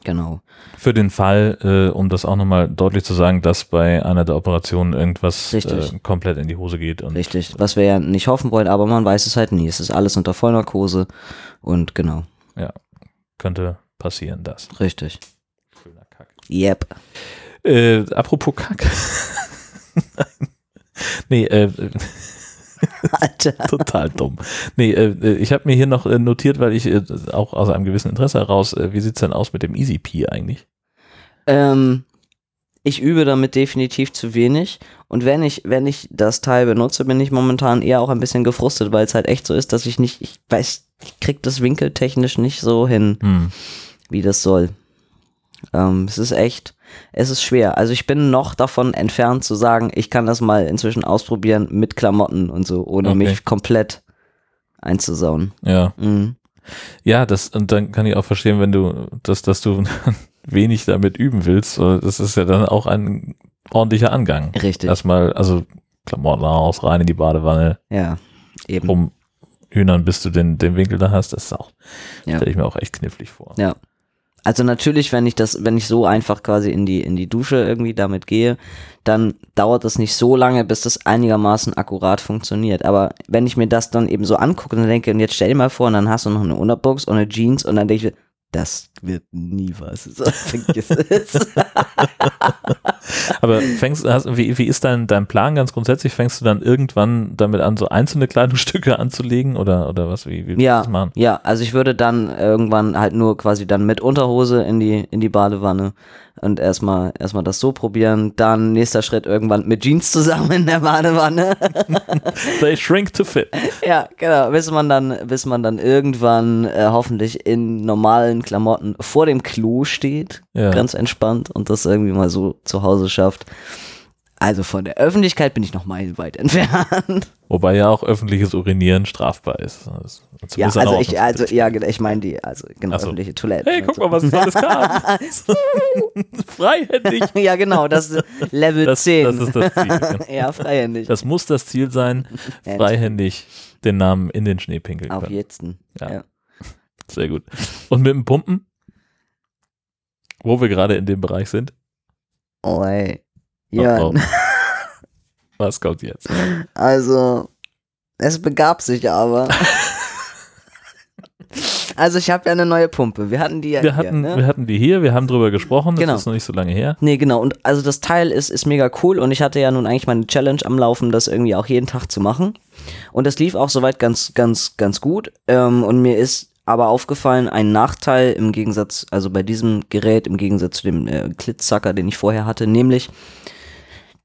Genau. Für den Fall, äh, um das auch nochmal deutlich zu sagen, dass bei einer der Operationen irgendwas äh, komplett in die Hose geht. Richtig. Was wir ja nicht hoffen wollen, aber man weiß es halt nie. Es ist alles unter Vollnarkose und genau. könnte passieren, das. Richtig. Schöner Kack. Yep. Äh, apropos Kack. Nee, äh, Alter. total dumm. Nee, äh, ich habe mir hier noch äh, notiert, weil ich äh, auch aus einem gewissen Interesse heraus, äh, wie sieht's denn aus mit dem Easy P eigentlich? Ähm, ich übe damit definitiv zu wenig. Und wenn ich, wenn ich das Teil benutze, bin ich momentan eher auch ein bisschen gefrustet, weil es halt echt so ist, dass ich nicht, ich weiß, ich krieg das winkeltechnisch nicht so hin, Hm. wie das soll. Ähm, es ist echt, es ist schwer. Also ich bin noch davon entfernt zu sagen, ich kann das mal inzwischen ausprobieren mit Klamotten und so, ohne Okay. mich komplett einzusauen. Ja. Mhm. Ja, das, und dann kann ich auch verstehen, wenn du, dass, dass du wenig damit üben willst. Das ist ja dann auch ein ordentlicher Angang. Richtig. Erstmal, also Klamotten aus, rein in die Badewanne, ja, eben. rum hühnern, bis du den, den Winkel da hast. Das ist auch, Ja. stelle ich mir auch echt knifflig vor. Ja. Also natürlich, wenn ich das, wenn ich so einfach quasi in die, in die Dusche irgendwie damit gehe, dann dauert das nicht so lange, bis das einigermaßen akkurat funktioniert. Aber wenn ich mir das dann eben so angucke und denke, und jetzt stell dir mal vor, und dann hast du noch eine Unterbox und eine Jeans und dann denke ich, das wird nie was. So, Vergiss es. Aber fängst, hast, wie, wie ist dein, dein Plan ganz grundsätzlich? Fängst du dann irgendwann damit an, so einzelne Kleidungsstücke anzulegen oder, oder was? Wie, wie ja, das machen? ja, also ich würde dann irgendwann halt nur quasi dann mit Unterhose in die, in die Badewanne und erstmal, erstmal das so probieren. Dann nächster Schritt irgendwann mit Jeans zusammen in der Badewanne. They shrink to fit. Ja, genau, bis man dann, bis man dann irgendwann äh, hoffentlich in normalen Klamotten vor dem Klo steht, Ja. ganz entspannt und das irgendwie mal so zu Hause schafft. Also von der Öffentlichkeit bin ich noch meilenweit entfernt. Wobei ja auch öffentliches Urinieren strafbar ist. Ja, also ich, also ja, genau, ich meine die, also genau, so. öffentliche Toiletten. Hey, guck so. mal, was es alles gab. Freihändig. ja, genau, das ist Level Das, 10. das ist das Ziel. ja, freihändig. Das muss das Ziel sein, freihändig den Namen in den Schnee pinkeln Auf können. jeden. Ja. Ja. Sehr gut. Und mit dem Pumpen, wo wir gerade in dem Bereich sind, Oh, ey. Ja, Oh, oh. was kommt jetzt? also es begab sich aber. also ich habe ja eine neue Pumpe. Wir hatten die ja Wir hier, hatten, ne? wir hatten die hier, wir haben drüber gesprochen, das Genau. ist noch nicht so lange her. Nee, genau. Und also das Teil ist, ist mega cool und ich hatte ja nun eigentlich meine Challenge am Laufen, das irgendwie auch jeden Tag zu machen. Und das lief auch soweit ganz, ganz, ganz gut. Ähm, und mir ist aber aufgefallen, ein Nachteil im Gegensatz, also bei diesem Gerät im Gegensatz zu dem äh, Klitzsacker, den ich vorher hatte, nämlich,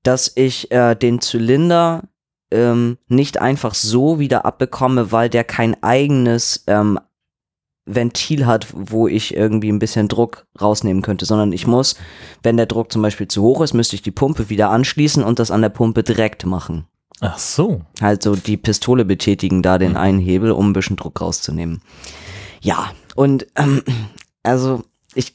dass ich äh, den Zylinder ähm, nicht einfach so wieder abbekomme, weil der kein eigenes ähm, Ventil hat, wo ich irgendwie ein bisschen Druck rausnehmen könnte, sondern ich muss, wenn der Druck zum Beispiel zu hoch ist, müsste ich die Pumpe wieder anschließen und das an der Pumpe direkt machen. Ach so. Also die Pistole betätigen da den einen Hebel, um ein bisschen Druck rauszunehmen. Ja, und ähm, also ich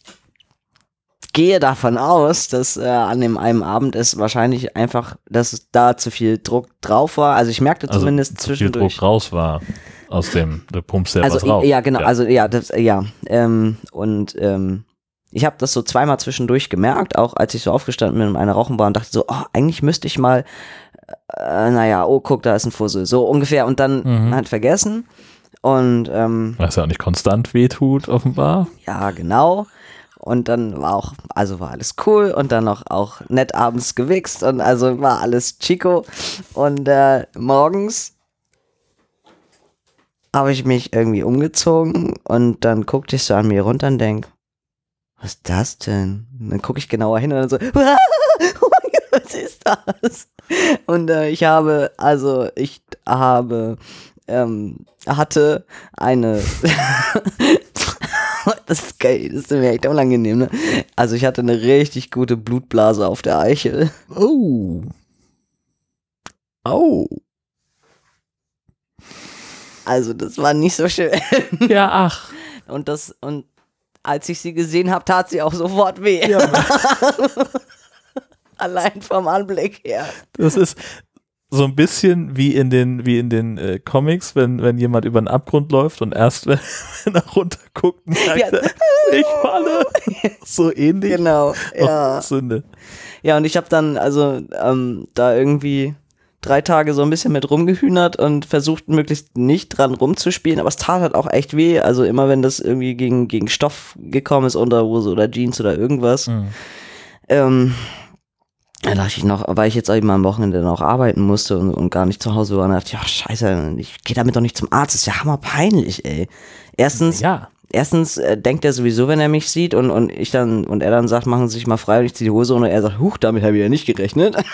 gehe davon aus, dass äh, an dem einen Abend es wahrscheinlich einfach, dass es da zu viel Druck drauf war. Also ich merkte Also zumindest zu viel zwischendurch. Druck raus war aus dem, du pumpst ja also was raus. ja genau also ja das ja ähm, und ähm, ich habe das so zweimal zwischendurch gemerkt auch als ich so aufgestanden bin und eine rauchen war und dachte so oh, eigentlich müsste ich mal äh, naja oh guck da ist ein Fussel so ungefähr und dann Mhm. halt vergessen und ähm, Was ja auch nicht konstant wehtut, offenbar. ja genau und dann war auch, also war alles cool und dann noch auch nett abends gewichst und also war alles Chico. Und äh, morgens habe ich mich irgendwie umgezogen und dann guckte ich so an mir runter und denk, was ist das denn? Und dann gucke ich genauer hin und dann so, oh was ist das? Und äh, ich habe, also ich habe, ähm, hatte eine, das ist geil, das ist mir echt unangenehm, ne? Also ich hatte eine richtig gute Blutblase auf der Eichel. Oh. Oh. Also das war nicht so schön. Ja, ach. Und das, und als ich sie gesehen habe, tat sie auch sofort weh. Allein vom Anblick her. Das ist so ein bisschen wie in den, wie in den äh, Comics, wenn, wenn jemand über einen Abgrund läuft und erst, wenn, wenn er runterguckt, merkt Ja. er, ich falle. So ähnlich. Genau, ja. Oh, Sünde. Ja, und ich habe dann also ähm, da irgendwie drei Tage so ein bisschen mit rumgehühnert und versucht möglichst nicht dran rumzuspielen, aber es tat halt auch echt weh. Also immer wenn das irgendwie gegen, gegen Stoff gekommen ist, Unterhose oder Jeans oder irgendwas. Mhm. Ähm, Da dachte ich noch, weil ich jetzt eben am Wochenende noch arbeiten musste und, und gar nicht zu Hause war, und dachte ich, ja, scheiße, ich gehe damit doch nicht zum Arzt, das ist ja hammerpeinlich, ey. Erstens, Ja. erstens äh, denkt er sowieso, wenn er mich sieht und, und ich dann, und er dann sagt, machen Sie sich mal frei und ich ziehe die Hose und er sagt, huch, damit habe ich ja nicht gerechnet.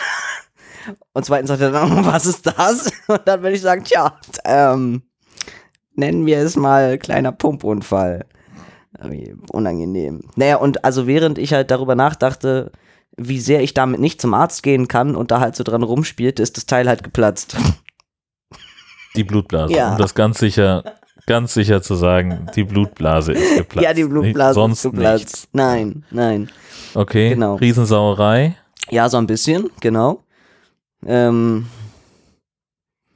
Und zweitens sagt er dann, was ist das? Und dann würde ich sagen, tja, ähm, nennen wir es mal kleiner Pumpunfall. Unangenehm. Naja, und also während ich halt darüber nachdachte, wie sehr ich damit nicht zum Arzt gehen kann und da halt so dran rumspielte, ist das Teil halt geplatzt. Die Blutblase. Ja. Um das ganz sicher, ganz sicher zu sagen, die Blutblase ist geplatzt. ja, die Blutblase Nicht- Sonst ist geplatzt. nichts. Nein, nein. Okay, Genau. Riesensauerei. Ja, so ein bisschen, genau. Ähm,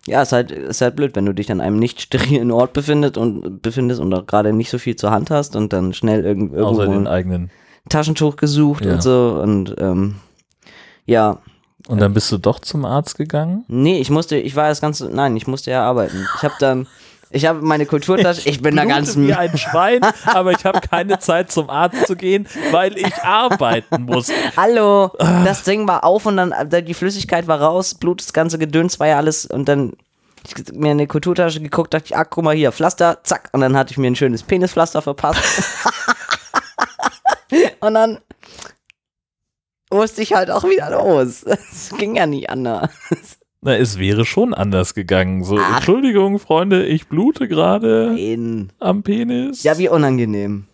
ja, ist halt, ist halt blöd, wenn du dich an einem nicht sterilen Ort befindest und befindest und auch gerade nicht so viel zur Hand hast und dann schnell irgend, Außer irgendwo den ein eigenen. Taschentuch gesucht Ja. und so und ähm, ja, Und dann bist du doch zum Arzt gegangen? nee, ich musste, ich war das ganze, nein, ich musste ja arbeiten. Ich habe dann, ich habe meine Kulturtasche, ich bin da ganz wie ein Schwein, aber ich habe keine Zeit zum Arzt zu gehen, weil ich arbeiten muss. Hallo, Ah. das Ding war auf und dann äh, die Flüssigkeit war raus, Blut, das ganze Gedöns war ja alles und dann ich mir in die Kulturtasche geguckt, dachte ich, ah, guck mal hier, Pflaster, zack, und dann hatte ich mir ein schönes Penispflaster verpasst. und dann musste ich halt auch wieder los. Es ging ja nicht anders. Na, es wäre schon anders gegangen. So, Ach. Entschuldigung, Freunde, ich blute gerade am Penis. Ja, wie unangenehm.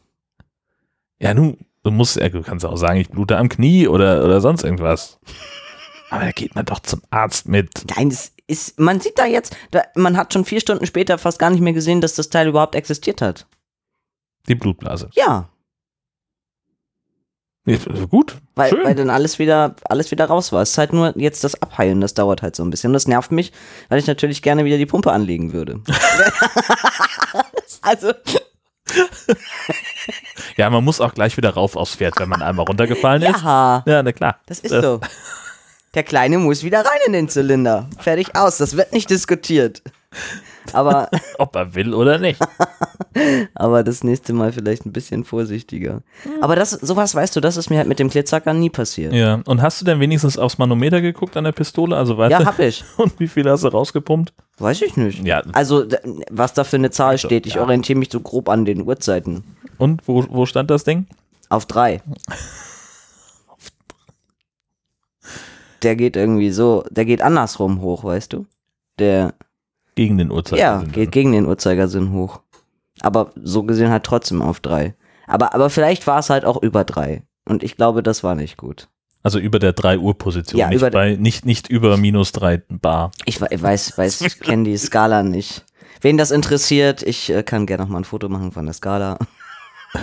Ja, nun, du musst, ja, du kannst auch sagen, ich blute am Knie oder, oder sonst irgendwas. Aber da geht man doch zum Arzt mit. Nein, das ist, man sieht da jetzt, da, man hat schon vier Stunden später fast gar nicht mehr gesehen, dass das Teil überhaupt existiert hat. Die Blutblase. Ja. Ja, gut, Weil, schön. weil dann alles wieder, alles wieder raus war. Es ist halt nur jetzt das Abheilen, das dauert halt so ein bisschen. Und das nervt mich, weil ich natürlich gerne wieder die Pumpe anlegen würde. also, ja, man muss auch gleich wieder rauf aufs Pferd, wenn man einmal runtergefallen ist. ja, Ja, na klar. das ist so. Der Kleine muss wieder rein in den Zylinder. Fertig aus. Das wird nicht diskutiert. Aber, Ob er will oder nicht. aber das nächste Mal vielleicht ein bisschen vorsichtiger. Aber das, sowas weißt du, das ist mir halt mit dem Klitzhacker nie passiert. Ja, und hast du denn wenigstens aufs Manometer geguckt an der Pistole? Also weißt Ja, du, hab ich. und wie viel hast du rausgepumpt? Weiß ich nicht. Ja. Also, was da für eine Zahl Also, steht, ich ja. orientiere mich so grob an den Uhrzeiten. Und wo, wo stand das Ding? Auf drei. Der geht irgendwie so, der geht andersrum hoch, weißt du? Der, Gegen den Uhrzeigersinn. ja, geht gegen den Uhrzeigersinn hoch. Aber so gesehen halt trotzdem auf drei. Aber, aber vielleicht war es halt auch über drei. Und ich glaube, das war nicht gut. Also über der 3 Uhr Position, Ja, nicht, bei, nicht, nicht über minus 3 Bar. Ich, we- weiß, weiß, ich kenne die Skala nicht. Wen das interessiert, ich äh, kann gerne noch mal ein Foto machen von der Skala.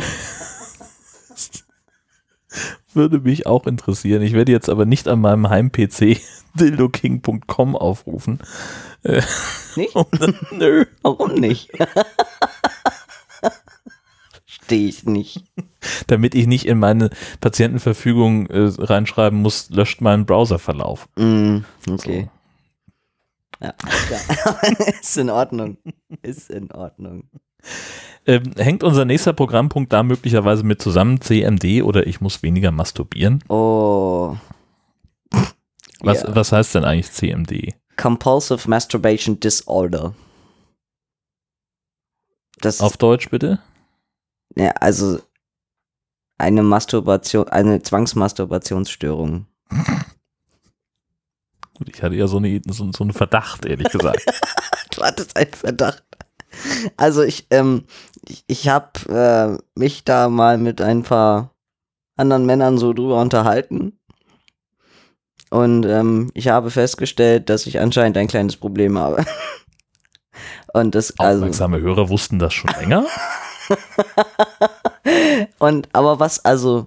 Würde mich auch interessieren. Ich werde jetzt aber nicht an meinem Heim-PC dildoking.com aufrufen. Äh, Nicht? dann, nö. Warum nicht? Verstehe ich nicht. Damit ich nicht in meine Patientenverfügung äh, reinschreiben muss, löscht meinen Browserverlauf. Mm, okay. Ja, ja. ist in Ordnung. Ist in Ordnung. Ähm, hängt unser nächster Programmpunkt da möglicherweise mit zusammen, CMD oder ich muss weniger masturbieren? Oh. Was, Ja. was heißt denn eigentlich CMD? Compulsive Masturbation Disorder. Das Auf Deutsch bitte? Ja, also eine Masturbation, eine Zwangsmasturbationsstörung. Gut, Ich hatte ja so, eine, so, so einen Verdacht, ehrlich gesagt. Du hattest einen Verdacht. Also ich, ähm, ich, ich habe äh, mich da mal mit ein paar anderen Männern so drüber unterhalten. Und ähm, ich habe festgestellt, dass ich anscheinend ein kleines Problem habe. Und das, also, Aufmerksame Hörer wussten das schon länger. und aber was, also,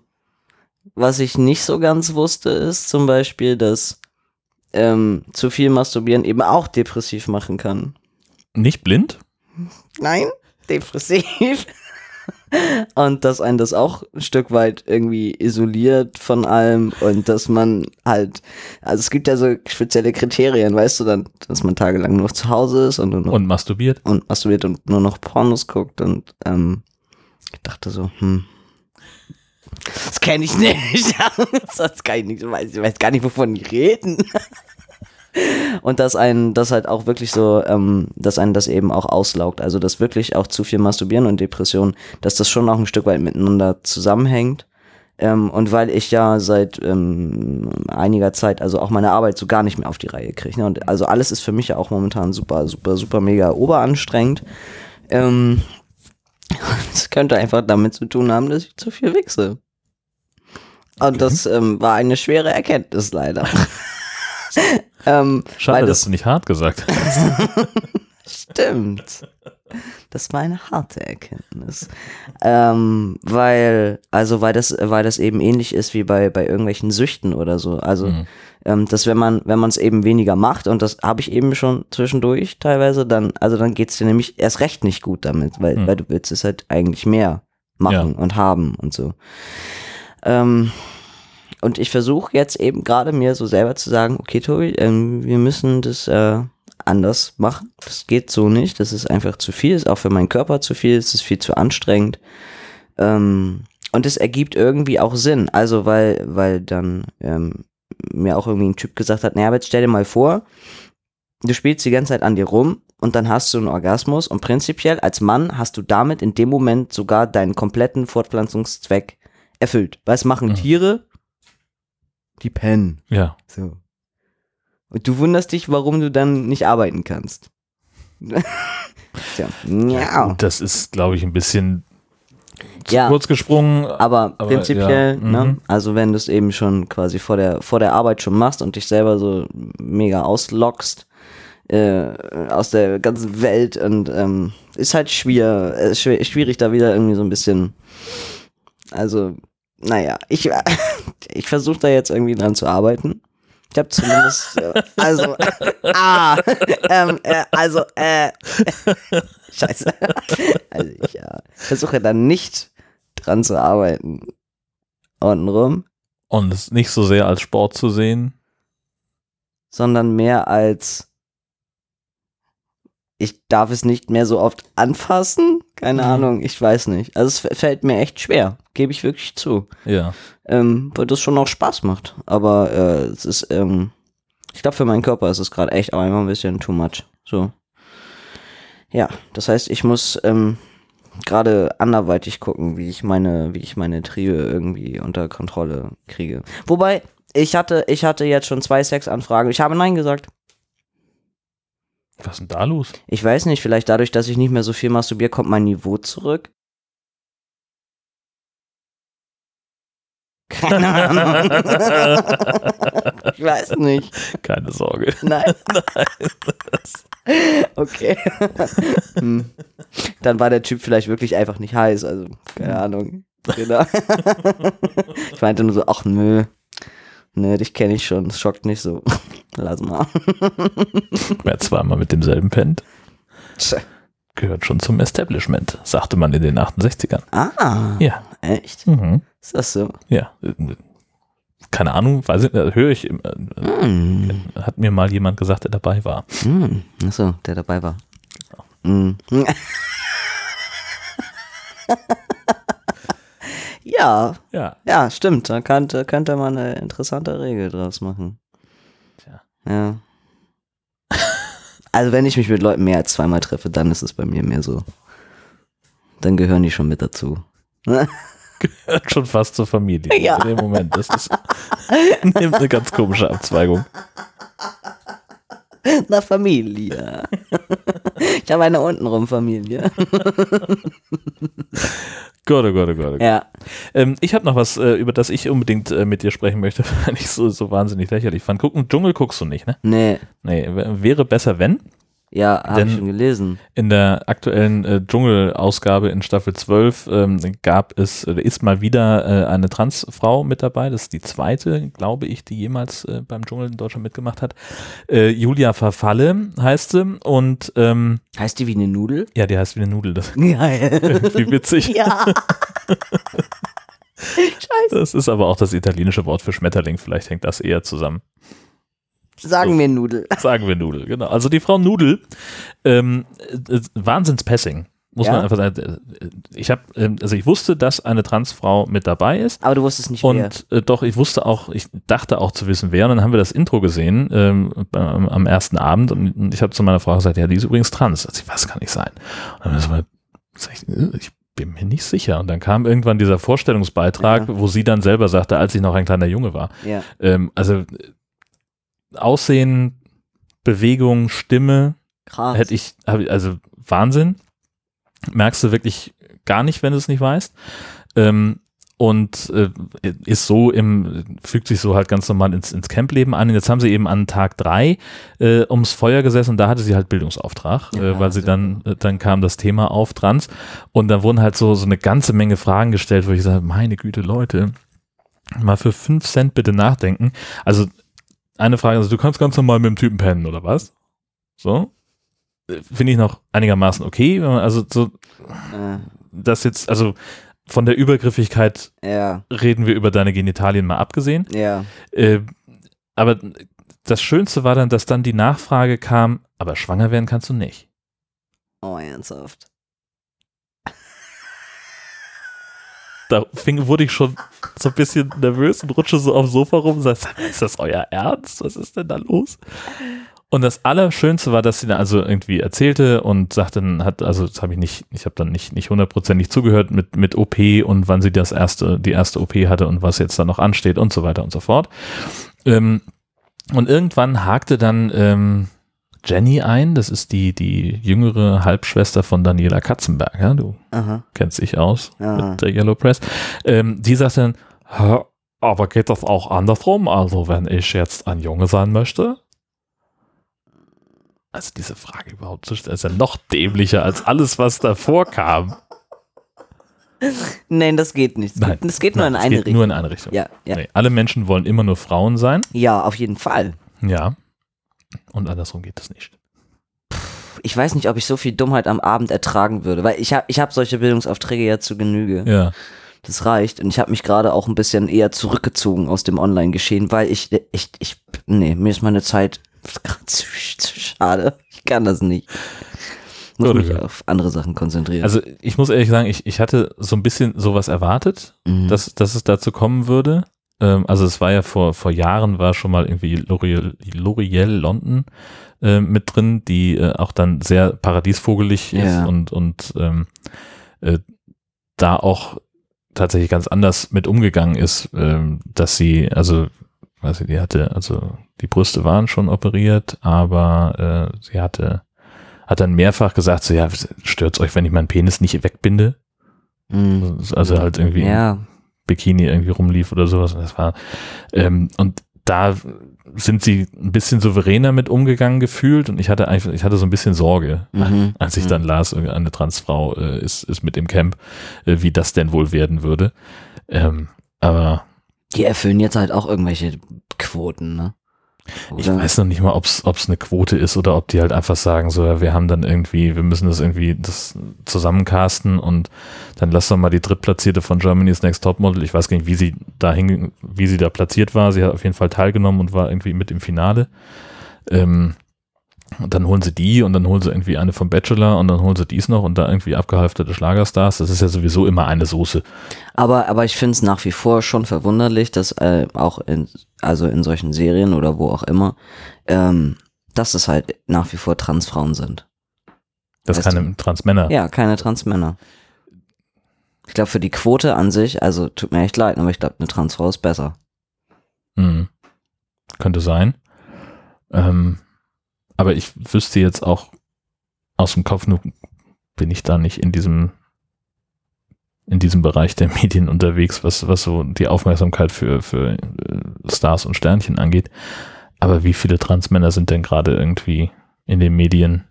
was ich nicht so ganz wusste, ist zum Beispiel, dass ähm, zu viel Masturbieren eben auch depressiv machen kann. Nicht blind? Nein, depressiv. Und dass einen das auch ein Stück weit irgendwie isoliert von allem und dass man halt, also es gibt ja so spezielle Kriterien, weißt du, dann, dass man tagelang nur zu Hause ist und nur noch Und masturbiert? und masturbiert und nur noch Pornos guckt und ähm, ich dachte so, hm, Das kenne ich nicht. das kann ich nicht. Ich weiß, ich weiß gar nicht, wovon die reden. Und dass einen das halt auch wirklich so, ähm, dass einen das eben auch auslaugt. Also dass wirklich auch zu viel Masturbieren und Depression, dass das schon auch ein Stück weit miteinander zusammenhängt. Ähm, und weil ich ja seit ähm, einiger Zeit also auch meine Arbeit so gar nicht mehr auf die Reihe kriege. Ne? Und also alles ist für mich ja auch momentan super, super, super mega oberanstrengend. Ähm, das könnte einfach damit zu tun haben, dass ich zu viel wichse. Und das ähm, war eine schwere Erkenntnis leider. ähm, Schade, weil dass du nicht hart gesagt hast. Stimmt. Das war eine harte Erkenntnis. Ähm, weil, also weil das, weil das eben ähnlich ist wie bei, bei irgendwelchen Süchten oder so. Also, Mhm. ähm, dass wenn man, wenn man es eben weniger macht, und das habe ich eben schon zwischendurch teilweise, dann, also dann geht's dir nämlich erst recht nicht gut damit, weil, Mhm. weil du willst es halt eigentlich mehr machen und haben und so. Ähm, und ich versuche jetzt eben gerade mir so selber zu sagen, okay, Tobi, ähm, wir müssen das äh, anders machen. Das geht so nicht. Das ist einfach zu viel. Ist auch für meinen Körper zu viel. Es ist viel zu anstrengend. Ähm, und es ergibt irgendwie auch Sinn. Also, weil, weil dann ähm, mir auch irgendwie ein Typ gesagt hat, naja, aber jetzt stell dir mal vor, du spielst die ganze Zeit an dir rum und dann hast du einen Orgasmus und prinzipiell als Mann hast du damit in dem Moment sogar deinen kompletten Fortpflanzungszweck erfüllt. Was machen Mhm. Tiere? Die pennen. Ja. So. Und du wunderst dich, warum du dann nicht arbeiten kannst. Tja, ja. Das ist, glaube ich, ein bisschen zu Ja. kurz gesprungen. Aber, Aber, prinzipiell, ja, ne? mhm. Also wenn du es eben schon quasi vor der, vor der Arbeit schon machst und dich selber so mega auslockst äh, aus der ganzen Welt und ähm, ist halt schwer, äh, schwierig da wieder irgendwie so ein bisschen, also, naja, ich, ich versuche da jetzt irgendwie dran zu arbeiten. Ich habe zumindest, äh, also, ah, ähm, äh, also, äh, scheiße. Also ich äh, versuche dann nicht dran zu arbeiten. Untenrum, Und es nicht so sehr als Sport zu sehen. sondern mehr als ich darf es nicht mehr so oft anfassen. Keine Mhm. Ahnung, ich weiß nicht. Also es fällt mir echt schwer, gebe ich wirklich zu. Ja. Ähm, weil das schon auch Spaß macht. Aber äh, es ist, ähm, ich glaube, für meinen Körper ist es gerade echt auch einfach ein bisschen too much. So. Ja, das heißt, ich muss ähm, gerade anderweitig gucken, wie ich meine, wie ich meine Triebe irgendwie unter Kontrolle kriege. Wobei, ich hatte, ich hatte jetzt schon zwei Sexanfragen. Ich habe Nein gesagt. Was ist denn da los? Ich weiß nicht, vielleicht dadurch, dass ich nicht mehr so viel masturbiere, kommt mein Niveau zurück. Keine Ahnung. ich weiß nicht. Keine Sorge. Nein. okay. hm. Dann war der Typ vielleicht wirklich einfach nicht heiß, also keine Ahnung. Genau. ich meinte nur so, ach nö. Nö, dich kenne ich schon. Das schockt nicht so. Lass mal. Wer zweimal mit demselben pennt, gehört schon zum Establishment, sagte man in den 68ern. Ah, Ja. echt? Mhm. Ist das so? Ja. Keine Ahnung, weiß ich, äh, höre ich, Hm. hat mir mal jemand gesagt, der dabei war. Hm. Achso, der dabei war. Hm. ja, Ja. ja, stimmt. Da könnte, könnte man eine interessante Regel draus machen. Ja. Also wenn ich mich mit Leuten mehr als zweimal treffe, dann ist es bei mir mehr so. Dann gehören die schon mit dazu. Gehört schon fast zur Familie. Ja. In dem Moment. Das ist, nimmt eine ganz komische Abzweigung. Na Familie. Ich habe eine untenrum Familie. Gott, oh Gott, oh Gott. Oh Gott. Ja. Ähm, ich habe noch was, äh, über das ich unbedingt äh, mit dir sprechen möchte, weil ich so, so wahnsinnig lächerlich fand. Gucken, Dschungel guckst du nicht, ne? Nee. Nee, wäre besser, wenn. Ja, habe ich schon gelesen. In der aktuellen äh, Dschungel-Ausgabe in Staffel 12 ähm, gab es, äh, ist mal wieder äh, eine Transfrau mit dabei. Das ist die zweite, glaube ich, die jemals äh, beim Dschungel in Deutschland mitgemacht hat. Äh, Julia Verfalle heißt sie und ähm, Heißt die wie eine Nudel? ja, die heißt wie eine Nudel. Das irgendwie witzig. ja. Scheiße. Das ist aber auch das italienische Wort für Schmetterling. Vielleicht hängt das eher zusammen. Sagen wir Nudel. Sagen wir Nudel, genau. Also die Frau Nudel, ähm, äh, Wahnsinns-Passing. Muss Ja? man einfach sagen. Äh, Ich habe, ähm, also ich wusste, dass eine Transfrau mit dabei ist. Aber du wusstest nicht wer. Und äh, doch, ich wusste auch, ich dachte auch zu wissen, wer. Und dann haben wir das Intro gesehen ähm, am ersten Abend. Und ich habe zu meiner Frau gesagt, ja, die ist übrigens trans. Also, was kann nicht sein? Und dann so, sag ich, äh, ich bin mir nicht sicher. Und dann kam irgendwann dieser Vorstellungsbeitrag, Ja. wo sie dann selber sagte, als ich noch ein kleiner Junge war. Ja. Ähm, also äh, Aussehen, Bewegung, Stimme, Krass. hätte ich, also Wahnsinn. Merkst du wirklich gar nicht, wenn du es nicht weißt. Ähm, und äh, ist so im, fügt sich so halt ganz normal ins, ins Campleben an. Und jetzt haben sie eben an Tag drei äh, ums Feuer gesessen und da hatte sie halt Bildungsauftrag, Ja, äh, weil sie dann, äh, dann kam das Thema auf Trans und da wurden halt so, so eine ganze Menge Fragen gestellt, wo ich sage, meine Güte, Leute, mal für fünf Cent bitte nachdenken. Also eine Frage, also du kannst ganz normal mit dem Typen pennen, oder was? So? Finde ich noch einigermaßen okay, wenn man also so Äh, das jetzt, also von der Übergriffigkeit ja, reden wir über deine Genitalien mal abgesehen. ja. Äh, aber das Schönste war dann, dass dann die Nachfrage kam, aber schwanger werden kannst du nicht. Oh, ernsthaft. Da fing, wurde ich schon so ein bisschen nervös und rutsche so auf dem Sofa rum und sag, "Sag mal, ist das euer Ernst? Was ist denn da los? Und das Allerschönste war, dass sie dann also irgendwie erzählte und sagte, hat, also das habe ich nicht, ich habe dann nicht, nicht hundertprozentig zugehört mit, mit OP und wann sie das erste, die erste OP hatte und was jetzt da noch ansteht und so weiter und so fort. Ähm, und irgendwann hakte dann ähm, Jenny ein, das ist die, die jüngere Halbschwester von Daniela Katzenberg, ja, du Aha. kennst dich aus Aha. mit der Yellow Press. Ähm, die sagte dann, "Hä, aber geht das auch andersrum? Also wenn ich jetzt ein Junge sein möchte? Also diese Frage überhaupt zu stellen, ist ja noch dämlicher als alles, was davor kam. Nein, das geht nicht. Nein. Das geht nur Nein, in eine geht Richtung. Nur in eine Richtung. ja, ja. Nee, alle Menschen wollen immer nur Frauen sein. ja, auf jeden Fall. Ja. Und andersrum geht es nicht. Ich weiß nicht, ob ich so viel Dummheit am Abend ertragen würde, weil ich habe ich hab solche Bildungsaufträge ja zu Genüge. Ja. Das reicht. Und ich habe mich gerade auch ein bisschen eher zurückgezogen aus dem Online-Geschehen, weil ich, ich, ich, nee, mir ist meine Zeit gerade zu, zu schade. Ich kann das nicht. Muss Oder mich wie? auf andere Sachen konzentrieren. Also ich muss ehrlich sagen, ich, ich hatte so ein bisschen sowas erwartet. Mhm. dass, dass es dazu kommen würde. Ähm, also es war ja vor, vor Jahren war schon mal irgendwie L'Oreal L'Oreal London äh, mit drin, die äh, auch dann sehr paradiesvogelig Ja. ist und, und ähm, äh, da auch tatsächlich ganz anders mit umgegangen ist, ähm, dass sie, also, weiß ich, die hatte, also die Brüste waren schon operiert, aber äh, sie hatte, hat dann mehrfach gesagt, so ja, stört's euch, wenn ich meinen Penis nicht wegbinde? Mhm. Also halt irgendwie Ja, Bikini irgendwie rumlief oder sowas. Und das war, ähm, und da sind sie ein bisschen souveräner mit umgegangen gefühlt und ich hatte einfach, ich hatte so ein bisschen Sorge, Mhm. als ich Mhm. dann las, eine Transfrau äh, ist, ist mit im Camp, äh, wie das denn wohl werden würde. Ähm, aber die erfüllen jetzt halt auch irgendwelche Quoten, ne? Ich weiß noch nicht mal, ob es eine Quote ist oder ob die halt einfach sagen, so, wir haben dann irgendwie, wir müssen das irgendwie das zusammencasten und dann lass doch mal die Drittplatzierte von Germany's Next Topmodel. Ich weiß gar nicht, wie sie da hing, wie sie da platziert war. Sie hat auf jeden Fall teilgenommen und war irgendwie mit im Finale. Ähm, und dann holen sie die und dann holen sie irgendwie eine vom Bachelor und dann holen sie dies noch und da irgendwie abgehalfterte Schlagerstars. Das ist ja sowieso immer eine Soße. Aber, aber ich finde es nach wie vor schon verwunderlich, dass äh, auch in, also in solchen Serien oder wo auch immer, ähm, dass es halt nach wie vor Transfrauen sind. Das Weißt keine Transmänner. Ja, keine Transmänner. Ich glaube, für die Quote an sich, also tut mir echt leid, aber ich glaube, eine Transfrau ist besser. Mhm. Könnte sein. Ähm, aber ich wüsste jetzt auch aus dem Kopf, nur bin ich da nicht in diesem in diesem Bereich der Medien unterwegs, was, was so die Aufmerksamkeit für, für äh, Stars und Sternchen angeht. Aber wie viele Transmänner sind denn gerade irgendwie in den Medien?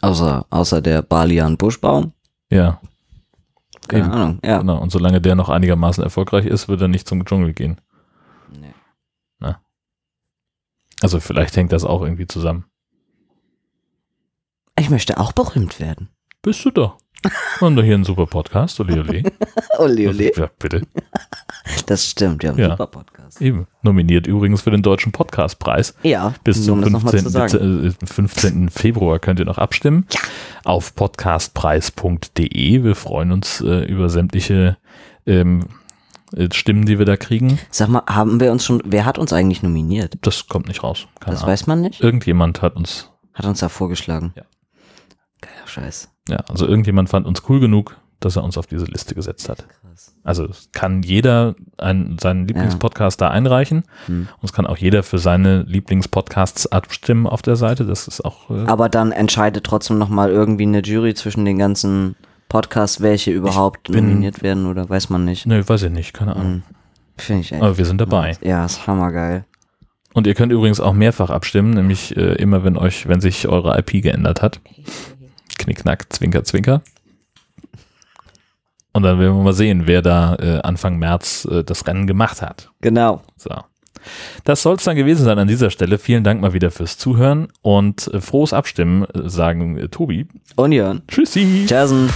Außer, außer der Balian Buschbaum. Ja, Keine Eben. Ahnung, ja. genau. Und solange der noch einigermaßen erfolgreich ist, wird er nicht zum Dschungel gehen. Nee. Also vielleicht hängt das auch irgendwie zusammen. Ich möchte auch berühmt werden. Bist du haben doch hier einen super Podcast, ole ole. Ole, ole. Ja, bitte. Das stimmt, ja, Ja. super Podcast. Eben. Nominiert übrigens für den Deutschen Podcastpreis. Ja, Bis zum um das noch mal 15. zu sagen. Dez- äh, 15. Februar könnt ihr noch abstimmen. Auf podcastpreis.de. Wir freuen uns äh, über sämtliche ähm, äh, Stimmen, die wir da kriegen. Sag mal, haben wir uns schon, wer hat uns eigentlich nominiert? Das kommt nicht raus. Keine Das Ahnung. weiß man nicht. Irgendjemand hat uns, Hat uns da vorgeschlagen. Ja. Geiler Scheiß. Ja, also irgendjemand fand uns cool genug, dass er uns auf diese Liste gesetzt hat. Krass. Also kann jeder einen, seinen Lieblingspodcast da einreichen Hm. und es kann auch jeder für seine Lieblingspodcasts abstimmen auf der Seite. Das ist auch äh, Aber dann entscheidet trotzdem nochmal irgendwie eine Jury zwischen den ganzen Podcasts, welche überhaupt bin- nominiert werden oder weiß man nicht. ne, weiß ich nicht, keine Ahnung. Finde ich echt. Aber wir sind dabei. Ja, ist hammergeil. Und ihr könnt übrigens auch mehrfach abstimmen, nämlich äh, immer, wenn euch, wenn sich eure IP geändert hat. Knickknack, Zwinker, Zwinker. Und dann werden wir mal sehen, wer da äh, Anfang März äh, das Rennen gemacht hat. Genau. So. Das soll es dann gewesen sein an dieser Stelle. Vielen Dank mal wieder fürs Zuhören und äh, frohes Abstimmen, äh, sagen äh, Tobi. Und Jörn. Tschüssi. Tschüssen.